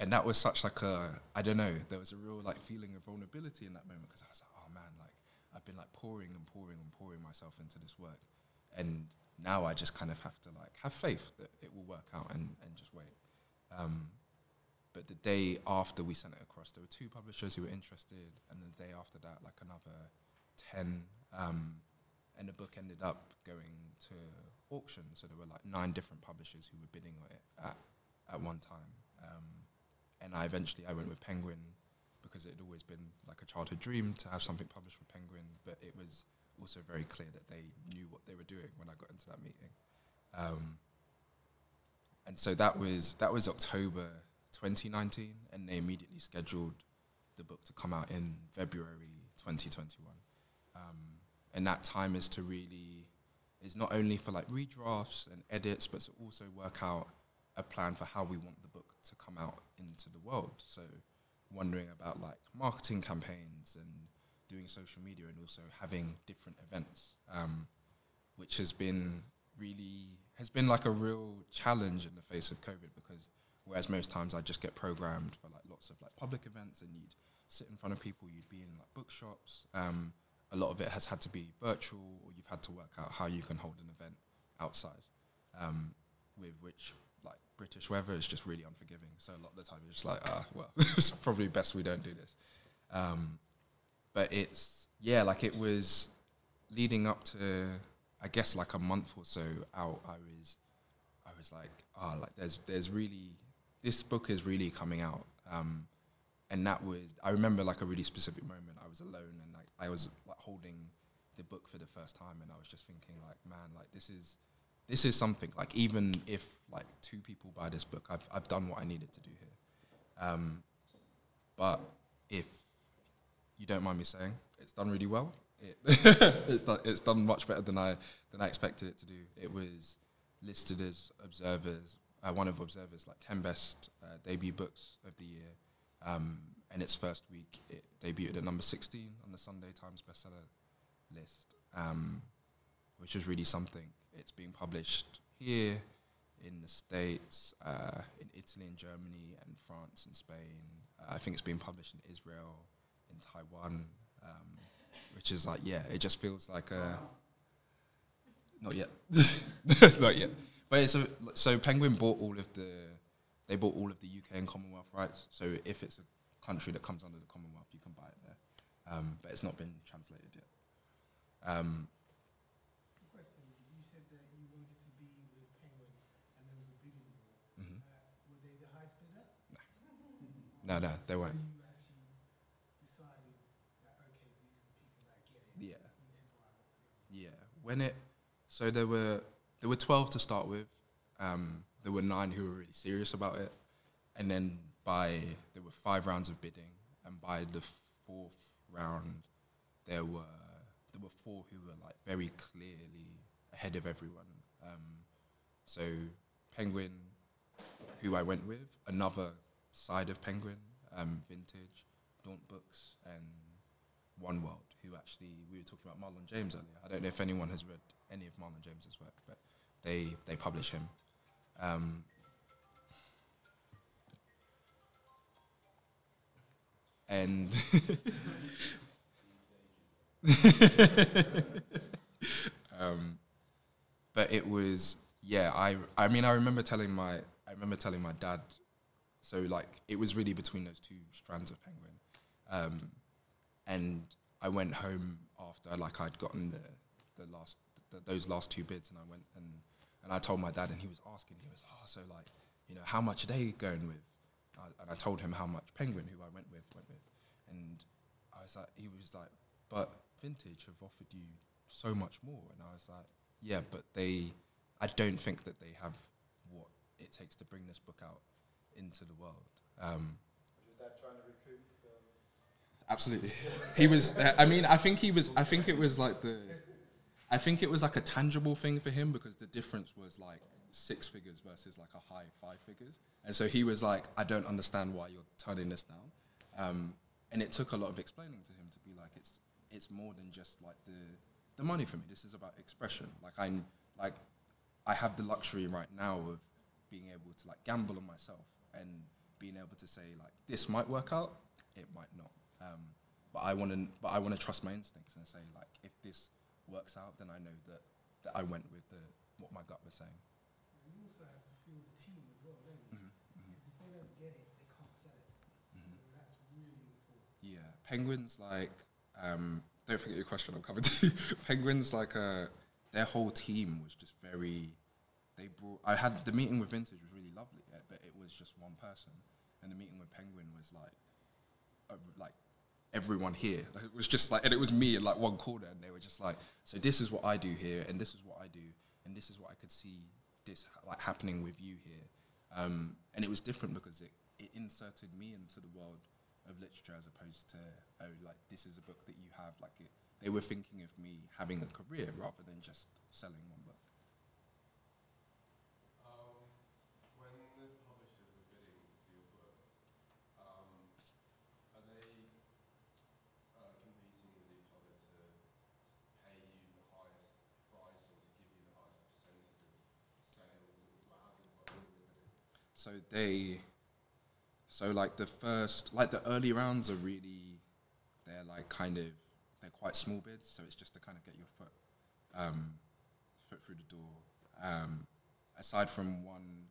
and that was such like a, I don't know, there was a real like feeling of vulnerability in that moment because I was like, oh man, like I've been like pouring and pouring and pouring myself into this work. And now I just kind of have to like have faith that it will work out and, and just wait. Um, but the day after we sent it across, there were two publishers who were interested, and the day after that, like another ten. Um, and the book ended up going to auction, so there were like nine different publishers who were bidding on it at, at one time. Um, and I eventually I went with Penguin because it had always been like a childhood dream to have something published with Penguin, but it was also very clear that they knew what they were doing when I got into that meeting. Um, and so that was that was October 2019, and they immediately scheduled the book to come out in February 2021. Um, and that time is to really is not only for like redrafts and edits, but to also work out a plan for how we want the book to come out into the world. So wondering about like marketing campaigns and doing social media and also having different events, um, which has been really has been like a real challenge in the face of COVID because whereas most times I just get programmed for like lots of like public events and you'd sit in front of people, you'd be in like bookshops. Um, a lot of it has had to be virtual, or you've had to work out how you can hold an event outside, um, with which like British weather is just really unforgiving. So a lot of the time it's just like, ah, well, it's probably best we don't do this. Um, but it's yeah, like it was leading up to I guess like a month or so out. I was I was like, ah, oh, like there's there's really this book is really coming out. Um, and that was I remember like a really specific moment. I was alone and like I was like holding the book for the first time, and I was just thinking like, man, like this is this is something. Like even if like two people buy this book, I've I've done what I needed to do here. Um, but if you don't mind me saying, it's done really well. It it's done it's done much better than I than I expected it to do. It was listed as observers uh, one of observers like ten best uh, debut books of the year. Um, and its first week, it debuted at number sixteen on the Sunday Times bestseller list, um, which was really something. It's being published here in the States, uh, in Italy and Germany and France and Spain. Uh, I think it's being published in Israel, in Taiwan, um, which is like, yeah, it just feels like a. Not yet. Not yet. But it's a, so Penguin bought all of the, they bought all of the UK and Commonwealth rights. So if it's a country that comes under the Commonwealth, you can buy it there. Um, but it's not been translated yet. Um, Question, you said that you wanted to be with Penguin and there was a bidding war. Mhm. Uh, were they the highest bidder? no, no, they So weren't. you actually decided that, okay, these the people that get. Yeah. This is why I want to go. Yeah, when it so there were there were twelve to start with. Um, there were nine who were really serious about it, and then by there were five rounds of bidding, and by the fourth round, there were there were four who were like very clearly ahead of everyone. Um, so Penguin, who I went with, another side of Penguin, um, Vintage, Daunt Books, and One World, who actually we were talking about Marlon James earlier. I don't know if anyone has read any of Marlon James's work, but they they publish him. Um, and um, but it was yeah. I I mean I remember telling my I remember telling my dad. So like it was really between those two strands of penguin, um, and I went home after like I'd gotten the the last the, those last two bids, and I went and and I told my dad, and he was asking, he was oh so like you know how much are they going with, I, and I told him how much penguin who I went with went with, and I was like he was like but vintage have offered you so much more, and I was like yeah, but they I don't think that they have what it takes to bring this book out into the world. Um, Was your dad trying to recoup Absolutely. he was. Uh, I mean, I think he was. I think it was like the. I think it was like a tangible thing for him because the difference was like six figures versus like a high five figures, and so he was like, "I don't understand why you're turning this down," um, and it took a lot of explaining to him to be like, "It's it's more than just like the the money for me. This is about expression. Like I'm like I have the luxury right now of being able to like gamble on myself and being able to say like this might work out, it might not. Um, but I want to, but I want to trust my instincts and say like if this works out, then I know that that I went with the what my gut was saying. And you also have to feel the team as well, don't you? Mhm, Because if they don't get it, they can't sell it. Mhm. So that's really important. Yeah, penguins like um, don't forget your question. I'm coming to you. penguins like uh, their whole team was just very. They brought. I had the meeting with Vintage was really lovely, but it was just one person, and the meeting with Penguin was like, like everyone here. Like, it was just like, and it was me in like one corner, and they were just like, so this is what I do here, and this is what I do, and this is what I could see this like happening with you here, um, and it was different because it it inserted me into the world of literature as opposed to oh like this is a book that you have like it, they were thinking of me having a career rather than just selling one book. Um, when the publishers are bidding for your book, um, are they uh, competing with each other to, to pay you the highest price or to give you the highest percentage of sales? Or how does it work when you're bidding? So they, so like the first, like the early rounds are really, they're like kind of, they're quite small bids. So it's just to kind of get your foot, um, foot through the door. Um, aside from one,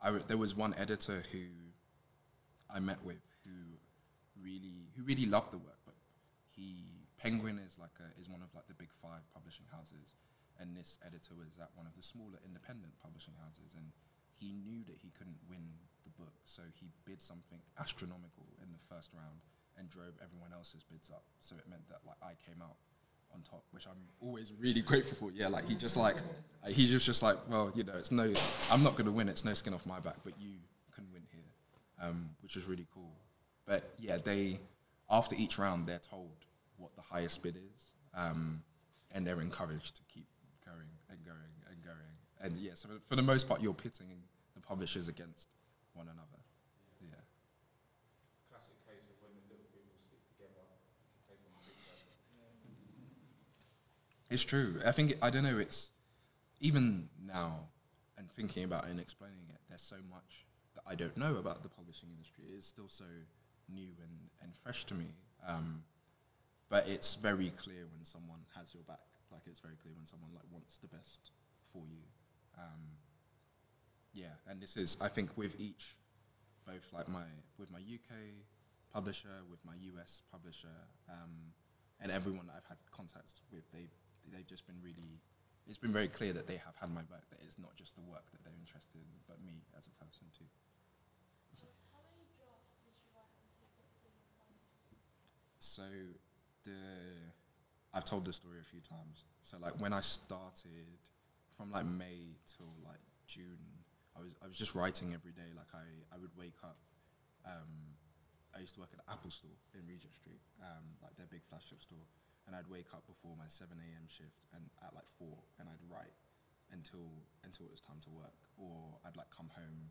I w- there was one editor who I met with who really, who really loved the work, but he Penguin is like a, is one of like the big five publishing houses, and this editor was at one of the smaller independent publishing houses, and he knew that he couldn't win the book, so he bid something astronomical in the first round and drove everyone else's bids up. So it meant that like I came out on top, which I'm always really grateful for. Yeah, like he just like he just just like well, you know, it's no, I'm not going to win. It's no skin off my back, but you can win here. um, which was really cool. But yeah, they after each round they're told what the highest bid is, um, and they're encouraged to keep going and going and yeah, so for the most part, you're pitting the publishers against one another. Yeah. Classic case of when the little people stick together, you take on a big. It's true. I think I don't know. It's even now and thinking about it and explaining it. There's so much that I don't know about the publishing industry. It is still so new and, and fresh to me. Um, but it's very clear when someone has your back. Like it's very clear when someone like wants the best for you. Um, yeah, and this is I think with each, both like my with my UK publisher, with my US publisher, um, and everyone that I've had contacts with, they they've just been really. It's been very clear that they have had my back. That it's not just the work that they're interested in, but me as a person too. The final? So the I've told this story a few times. So like when I started from like May till like June, I was I was just writing every day. Like I, I would wake up. Um, I used to work at the Apple store in Regent Street, um, like their big flagship store, and I'd wake up before my 7 a.m. shift and at like four, and I'd write until until it was time to work, or I'd like come home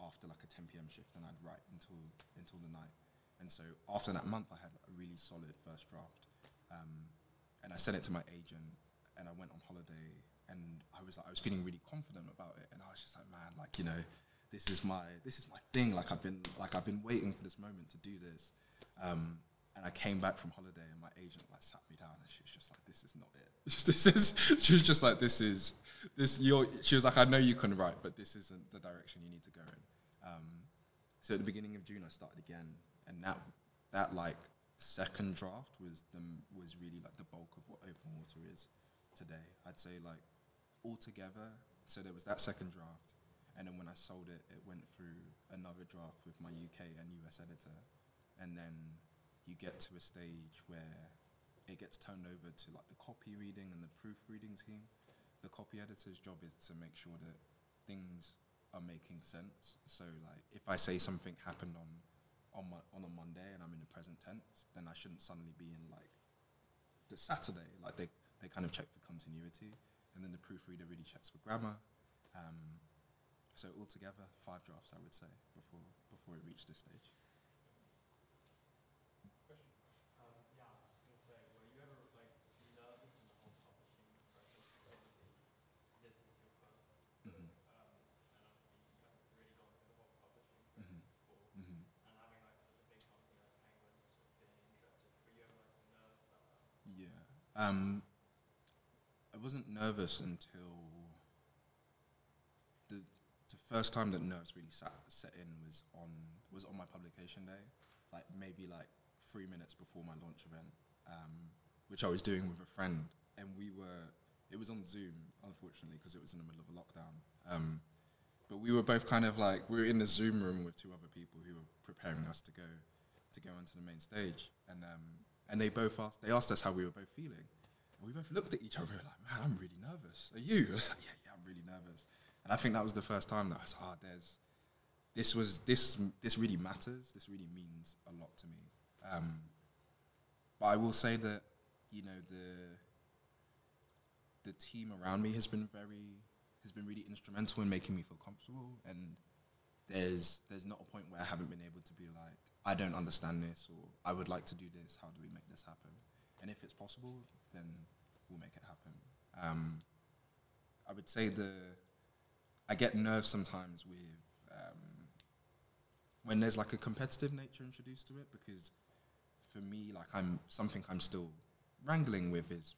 after like a 10 p.m. shift and I'd write until until the night. And so after that month, I had a really solid first draft, um, and I sent it to my agent, and I went on holiday, and I was like, I was feeling really confident about it, and I was just like, man, like you know, this is my this is my thing. Like I've been like I've been waiting for this moment to do this. Um, and I came back from holiday, and my agent like sat me down, and she was just like, "This is not it. this is." She was just like, "This is this." You're. She was like, "I know you can write, but this isn't the direction you need to go in." Um, so at the beginning of June, I started again, and that that like second draft was the was really like the bulk of what Open Water is today. I'd say like altogether. So there was that second draft, and then when I sold it, it went through another draft with my UK and US editor, and then you get to a stage where it gets turned over to like the copy reading and the proofreading team. The copy editor's job is to make sure that things are making sense. So like if I say something happened on on my, on a Monday and I'm in the present tense, then I shouldn't suddenly be in like the Saturday. Like they they kind of check for continuity, and then the proofreader really checks for grammar. Um, so altogether, five drafts I would say before before it reached this stage. Um, wasn't nervous until the the first time that nerves really sat, set in was on was on my publication day, like maybe like three minutes before my launch event, um, which I was doing with a friend, and we were. It was on Zoom, unfortunately, because it was in the middle of a lockdown. Um, but we were both kind of like we were in the Zoom room with two other people who were preparing us to go to go onto the main stage, and um, and they both asked they asked us how we were both feeling, we both looked at each other like, man, I'm really nervous. Are you? I was like, yeah, yeah, I'm really nervous. And I think that was the first time that I was, like, ah, there's this was this this really matters. This really means a lot to me. Um, but I will say that you know the the team around me has been very has been really instrumental in making me feel comfortable and there's there's not a point where I haven't been able to be like I don't understand this or I would like to do this how do we make this happen and if it's possible then we'll make it happen um, I would say the I get nerves sometimes with um, when there's like a competitive nature introduced to it because for me like I'm something I'm still wrangling with is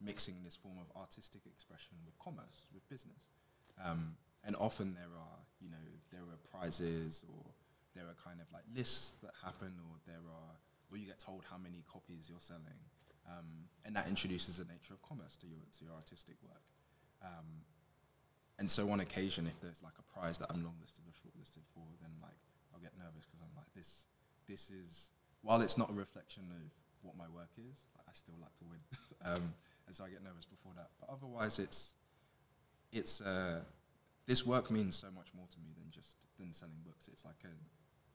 mixing this form of artistic expression with commerce, with business. Um, and often there are, you know, there are prizes or there are kind of like lists that happen or there are, or you get told how many copies you're selling. Um, and that introduces the nature of commerce to your, to your artistic work. Um, and so on occasion, if there's like a prize that I'm longlisted or shortlisted for, then like I'll get nervous because I'm like, this, this is, while it's not a reflection of what my work is, like, I still like to win. um, and so I get nervous before that. But otherwise, it's it's uh, this work means so much more to me than just than selling books. It's like a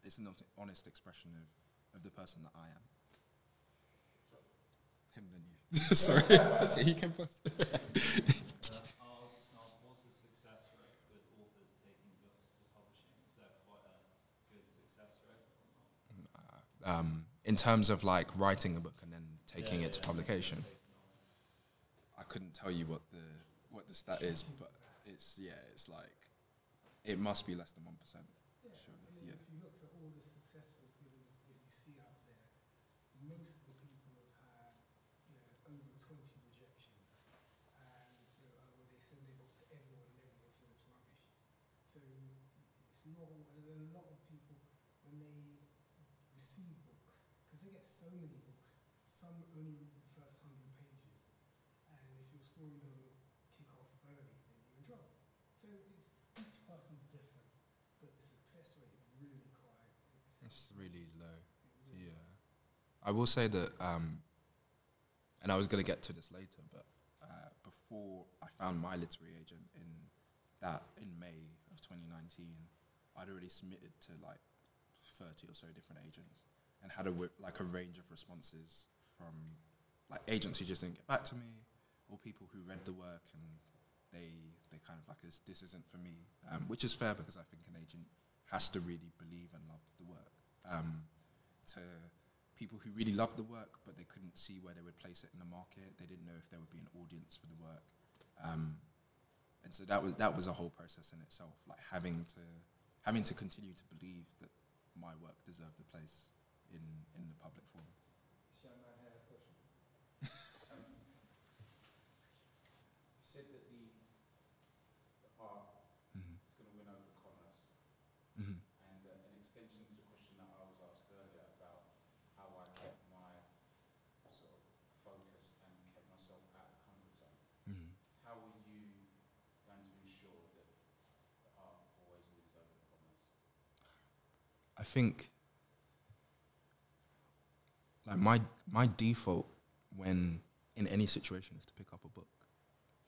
it's an honest expression of, of the person that I am. Him than you. Sorry, so he came first. Uh, I was just gonna ask, what's the success rate with authors taking books to publishing? Is there quite a good success rate or not? um, in terms of like writing a book and then taking Yeah, it to yeah, publication. I couldn't tell you what the what the stat is, but it's yeah, it's like it must be less than one percent. Surely, I mean, yeah. if you look at all the successful films that you see out there, most of the people have had, you know, over 20 rejections. And so, uh, well, they send it off to everyone and everyone says it's rubbish. So it's not, and then a lot of people, when they receive books, because they get so many books, some only read the first 100 pages. And if your story doesn't kick off early, then you're in trouble. So it's, each person's different but the success rate is really quite. It's really low. Yeah, I will say that, um, and I was going to get to this later, but uh, before I found my literary agent in that in May of 2019, I'd already submitted to like 30 or so different agents and had a like a range of responses from like agents who just didn't get back to me, or people who read the work and they they kind of like this this isn't for me, um, which is fair because I think an agent has to really believe and love the work. Um, to people who really loved the work but they couldn't see where they would place it in the market, they didn't know if there would be an audience for the work, um, and so that was that was a whole process in itself, like having to having to continue to believe that my work deserved a place in in the public forum. You said that the, the art Mhm. is going to win over commerce, Mhm. and uh, an extension to the question that I was asked earlier about how I kept my sort of focus and kept myself out of the comfort zone. Mhm. How are you going to ensure that the art always wins over commerce? I think like my my default when in any situation is to pick up a book.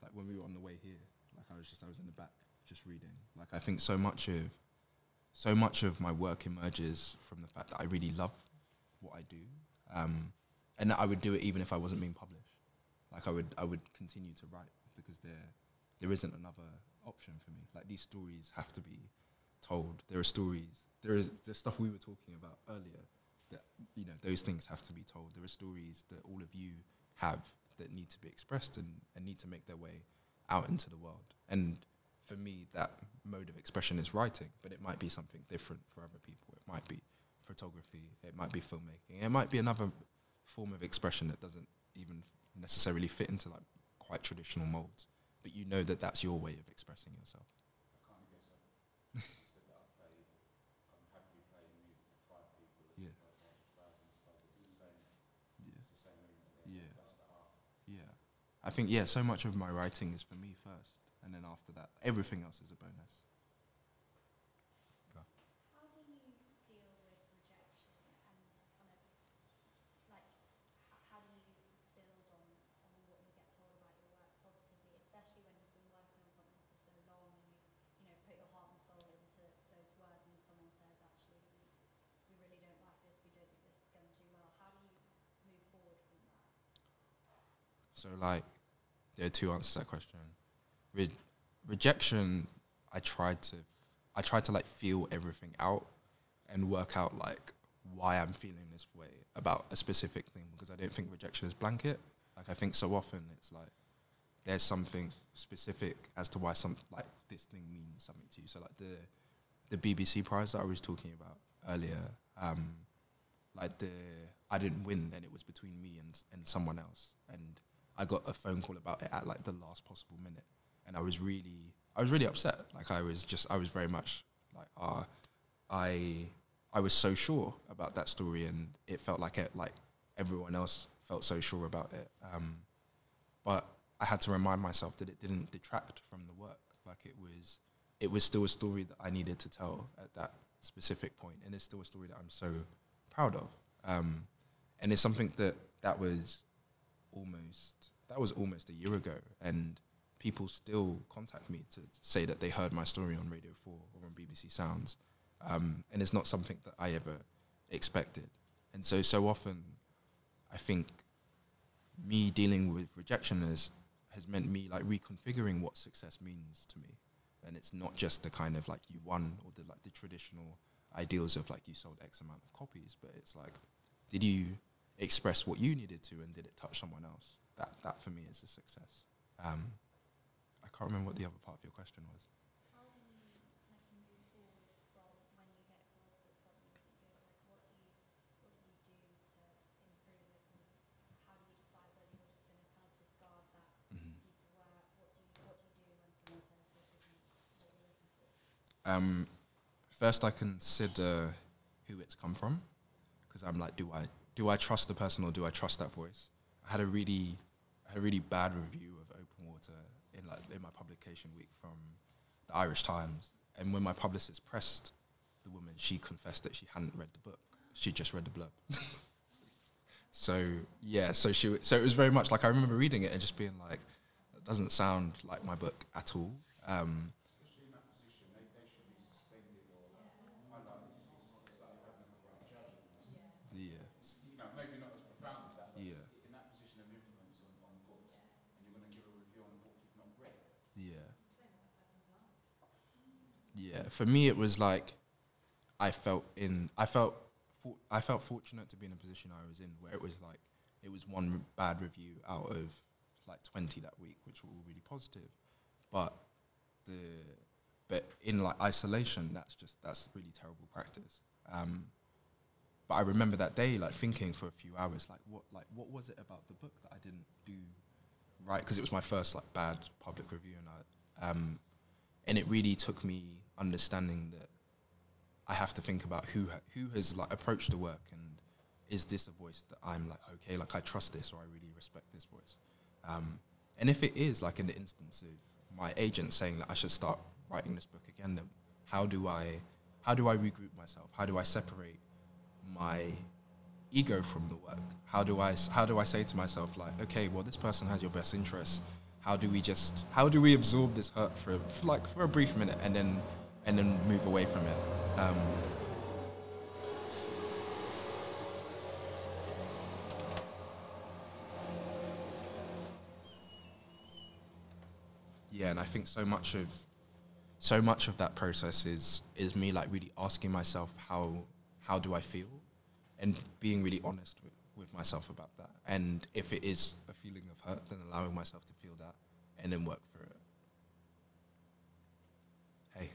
Like when we were on the way here, like I was just I was in the back just reading. Like I think so much of so much of my work emerges from the fact that I really love what I do, um, and that I would do it even if I wasn't being published. Like I would I would continue to write because there there isn't another option for me. Like these stories have to be told. There are stories. There is the stuff we were talking about earlier. That you know, those things have to be told. There are stories that all of you have that need to be expressed and, and need to make their way out into the world. And for me, that mode of expression is writing, but it might be something different for other people. It might be photography. It might be filmmaking. It might be another form of expression that doesn't even necessarily fit into like quite traditional molds. But you know that that's your way of expressing yourself. I can't guess it. you said that I play, I'm happily playing music for five people. It's Yeah. like a thousand suppose. It's the same. Yeah. It's the same movement. there. Yeah. That's the art. Yeah. I think, yeah, so much of my writing is for me first. And then after that, everything else is a bonus. How do you deal with rejection and kind of like h- how do you build on, on what you get told about your work positively, especially when you've been working on something for so long and you you know put your heart and soul into those words and someone says actually we, we really don't like this, we don't think this is going to do well. How do you move forward from that? So, like, there are two answers to that question. Re- rejection, I tried to, I tried to like feel everything out and work out like why I'm feeling this way about a specific thing because I don't think rejection is blanket. Like, I think so often it's like there's something specific as to why some like this thing means something to you. So, like the the BBC prize that I was talking about earlier, um, like the I didn't win and it was between me and and someone else and I got a phone call about it at like the last possible minute and I was really I was really upset. Like I was just I was very much like ah I I was so sure about that story and it felt like it like everyone else felt so sure about it. Um, but I had to remind myself that it didn't detract from the work. Like it was it was still a story that I needed to tell at that specific point and it's still a story that I'm so proud of. Um, and it's something that that was almost that was almost a year ago and people still contact me to say that they heard my story on Radio 4 or on BBC Sounds um, and it's not something that I ever expected. And so, so often, I think me dealing with rejection has has meant me like reconfiguring what success means to me, and it's not just the kind of like you won or the like the traditional ideals of like you sold X amount of copies, but it's like, did you express what you needed to, and did it touch someone else? That that for me is a success. Um, I can't remember what the other part of your question was. How do you like move forward from when you get told that something isn't good? Like what do you what do you do to improve it? And how do you decide whether you're just going to kind of discard that piece of work? What do you what do you do when someone says this isn't what you're looking for? Um, first, I consider who it's come from, because I'm like, do I do I trust the person or do I trust that voice? I had a really, had a really bad review of Open Water in like in my publication week from the Irish Times, and when my publicist pressed the woman, she confessed that she hadn't read the book; she just read the blurb. so yeah, so she, so it was very much like I remember reading it and just being like, that doesn't sound like my book at all. Um, Yeah. You know, maybe not as profound as that, but Yeah. in that position of influence on, on books, and you're going to give a review on a book you've not read. Yeah. Yeah. For me, it was like I felt in. I felt. For, I felt fortunate to be in a position I was in where it was like it was one re- bad review out of like twenty that week, which were all really positive. But the but in like isolation, that's just that's really terrible practice. Um, but I remember that day, like thinking for a few hours, like what, like what was it about the book that I didn't do right? Because it was my first like bad public review, and I, um, and it really took me understanding that I have to think about who who has like approached the work, and is this a voice that I'm like okay, like I trust this, or I really respect this voice, um, and if it is like in the instance of my agent saying that I should start writing this book again, then how do I how do I regroup myself? How do I separate my ego from the work? How do I how do I say to myself like, okay, well, this person has your best interests. How do we just how do we absorb this hurt for, for like for a brief minute and then and then move away from it? Um, yeah, and I think so much of so much of that process is is me like really asking myself how how do I feel, and being really honest with, with myself about that. And if it is a feeling of hurt, then allowing myself to feel that, and then work through it. Hey. I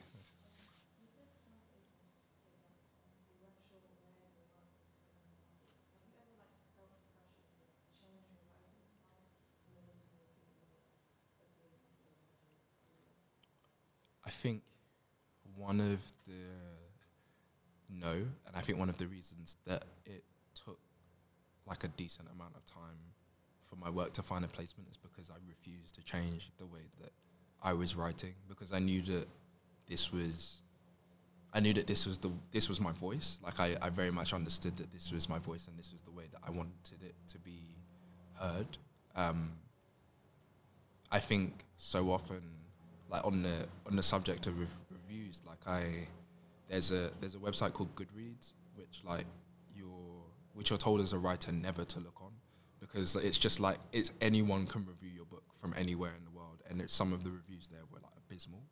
think one of the no, and I think one of the reasons that it took like a decent amount of time for my work to find a placement is because I refused to change the way that I was writing because I knew that this was I knew that this was the this was my voice. Like I, I very much understood that this was my voice and this was the way that I wanted it to be heard. Um, I think so often, like on the on the subject of rev- reviews, like I there's a there's a website called Goodreads, which like you're which you're told as a writer never to look on because it's just like it's anyone can review your book from anywhere in the world, and it's, some of the reviews there were like abysmal.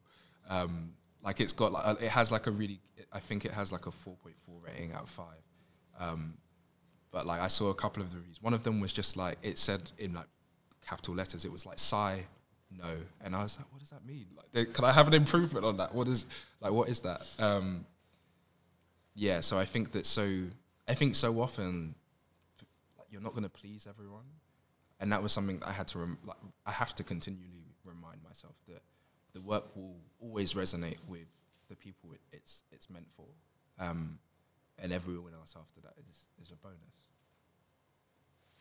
Um, like it's got like a- it has like a really I think it has like a 4.4 rating out of five. Um, but like I saw a couple of the reviews. One of them was just like it said in like capital letters. It was like sigh, no, and I was like, what does that mean? Like, they- can I have an improvement on that? What is like what is that? Um, yeah, so I think that so I think so often like you're not going to please everyone, and that was something that I had to rem- like I have to continually remind myself that the work will always resonate with the people it, it's it's meant for, um, and everyone else after that is is a bonus.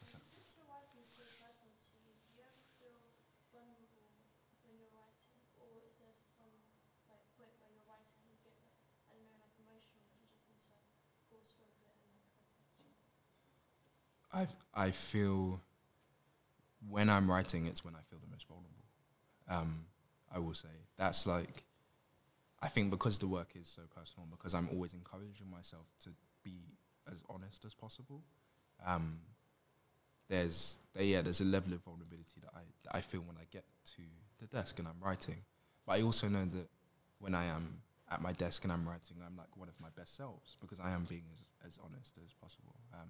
Since your writing is so personal to you, do you ever feel vulnerable when you're writing, or is there some like point where you're writing and you get like I don't know like emotional and you just need to pause for a bit and like I I feel when I'm writing, it's when I feel the most vulnerable. Um, I will say that's like I think because the work is so personal, because I'm always encouraging myself to be as honest as possible. Um, there's there, yeah, there's a level of vulnerability that I that I feel when I get to the desk and I'm writing. But I also know that when I am at my desk and I'm writing, I'm like one of my best selves because I am being as, as honest as possible. Um,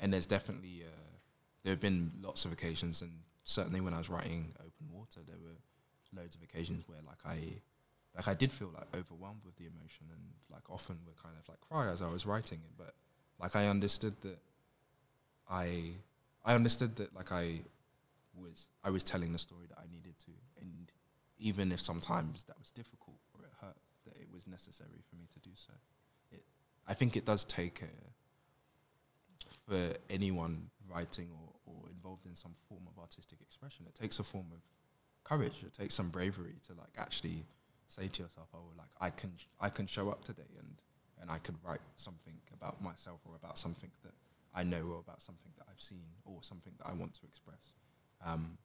and there's definitely uh, there have been lots of occasions, and certainly when I was writing Open Water, there were loads of occasions where like I like I did feel like overwhelmed with the emotion, and like often would kind of like cry as I was writing it. But like I understood that I I understood that like I was I was telling the story that I needed to, and even if sometimes that was difficult or it hurt, that it was necessary for me to do so. It I think it does take a for anyone writing or, or involved in some form of artistic expression, it takes a form of courage. It takes some bravery to like actually say to yourself, "Oh, like I can, I can show up today and and I could write something about myself or about something that I know or about something that I've seen or something that I want to express." Um,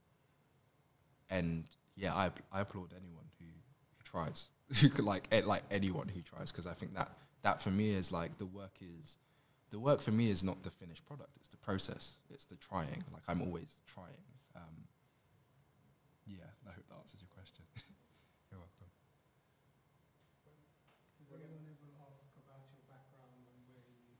and yeah, I I applaud anyone who, who tries, who could like eh, like anyone who tries, because I think that that for me is like the work is the work for me is not the finished product; it's the process, it's the trying. Like I'm always trying. Um, yeah, I hope that answers your question. You're welcome. Does anyone ever ask about your background and where you,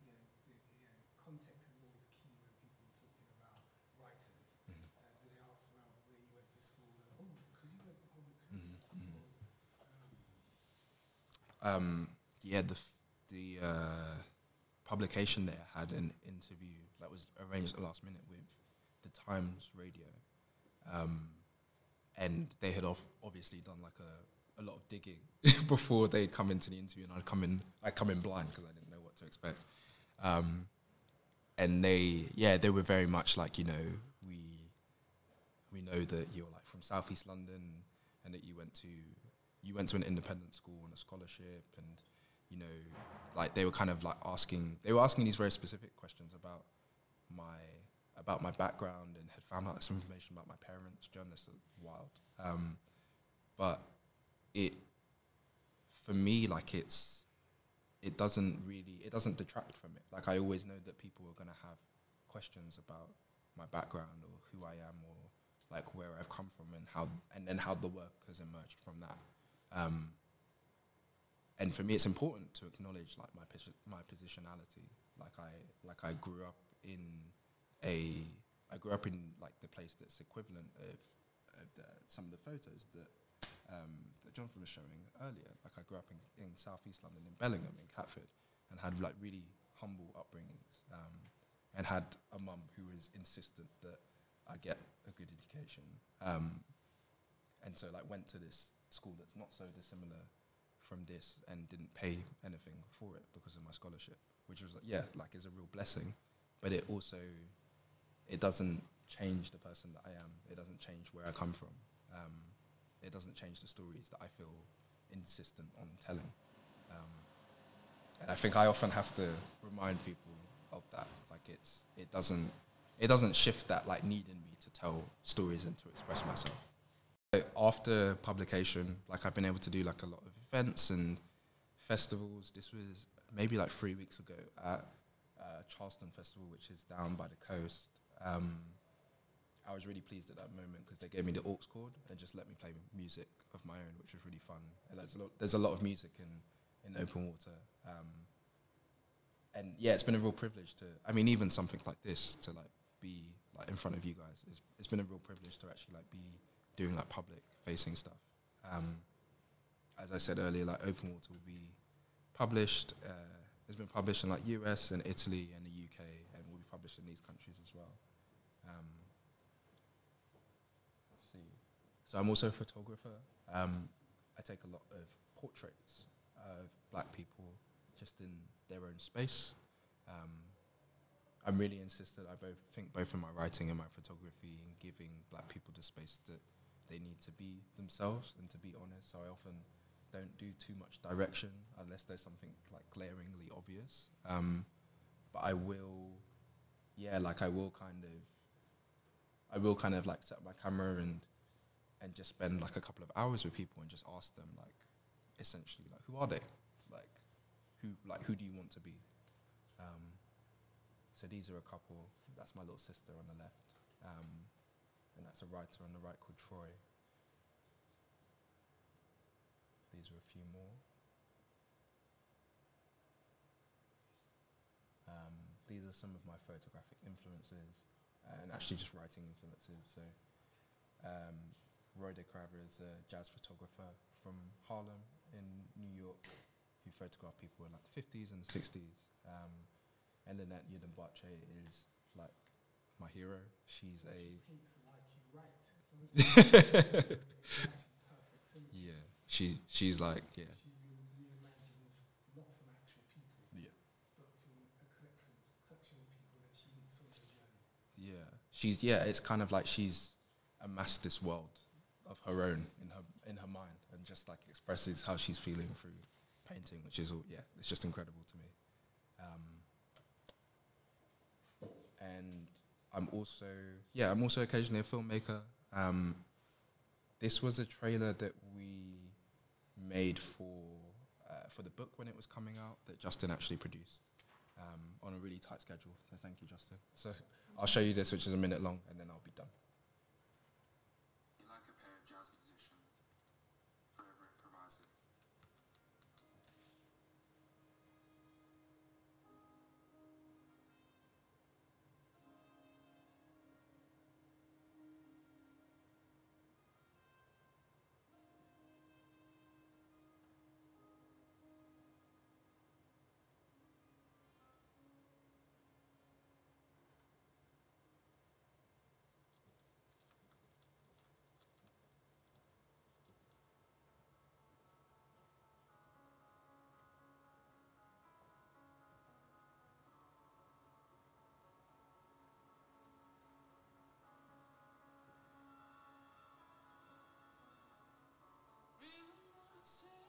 yeah, the, yeah, context is always key when people are talking about writers. Mhm. Uh, do they ask about where you went to school and, oh, because you went to public school? Or, mhm. um, Um, yeah, the f- the uh, publication there had an interview that was arranged at the last minute with the Times Radio, um, and they had off obviously done like a, a lot of digging before they come into the interview, and I'd come in I come in blind because I didn't know what to expect, um, and they yeah they were very much like you know we we know that you're like from southeast London and that you went to you went to an independent school on a scholarship and you know like they were kind of like asking they were asking these very specific questions about my about my background and had found out some information about my parents journalists are wild. Um, but it for me like it's it doesn't really it doesn't detract from it. Like i always know that people are going to have questions about my background or who i am or like where i've come from and how and then how the work has emerged from that. Um, and for me, it's important to acknowledge like my my positionality. Like I like I grew up in a I grew up in like the place that's equivalent of, of the, some of the photos that um, that Jonathan was showing earlier. Like I grew up in, in southeast London, in Bellingham, in Catford, and had like really humble upbringings, um, and had a mum who was insistent that I get a good education, um, and so like went to this school that's not so dissimilar from this and didn't pay anything for it because of my scholarship, which was like, yeah, like is a real blessing, but it also it doesn't change the person that I am. It doesn't change where I come from. Um, it doesn't change the stories that I feel insistent on telling. Um, and I think I often have to remind people of that. Like it's it doesn't it doesn't shift that like need in me to tell stories and to express myself. After publication, like I've been able to do like a lot of events and festivals. This was maybe like three weeks ago at uh, Charleston Festival, which is down by the coast. Um, I was really pleased at that moment because they gave me the aux cord and just let me play music of my own, which was really fun. There's a lot, there's a lot of music in, in open water. Um, and yeah, it's been a real privilege to. I mean, even something like this to like be like in front of you guys. It's, it's been a real privilege to actually like be doing like public facing stuff. Um, as I said earlier, like Open Water will be published. Uh, it's been published in like US and Italy and the UK, and will be published in these countries as well. Um, let's see. So I'm also a photographer. Um, I take a lot of portraits of black people just in their own space. Um, I'm really insistent. I both think both in my writing and my photography in giving black people the space that they need to be themselves and to be honest. So I often don't do too much direction unless there's something like glaringly obvious. Um, but I will, yeah, like I will kind of, I will kind of like set my camera and and just spend like a couple of hours with people and just ask them like, essentially like who are they? Like who like who do you want to be? Um, so these are a couple. That's my little sister on the left, um, and that's a writer on the right called Troy. These are a few more. Um, these are some of my photographic influences and actually just writing influences. So, um, Roy DeCarava is a jazz photographer from Harlem in New York who photographed people in like the 50s and the 60s. Um, and Lynette Yiadom-Boakye is like my hero. She's a. She? Symmetry. Yeah, she she's like yeah yeah she's yeah it's kind of like she's amassed this world of her own in her in her mind and just like expresses how she's feeling through painting, which is all yeah it's just incredible to me. Um, and I'm also yeah I'm also occasionally a filmmaker. Um, this was a trailer that we made for uh, for the book when it was coming out that Justin actually produced um, on a really tight schedule. So thank you, Justin. So I'll show you this, which is a minute long, and then I'll be done.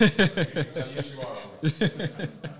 yes, you are.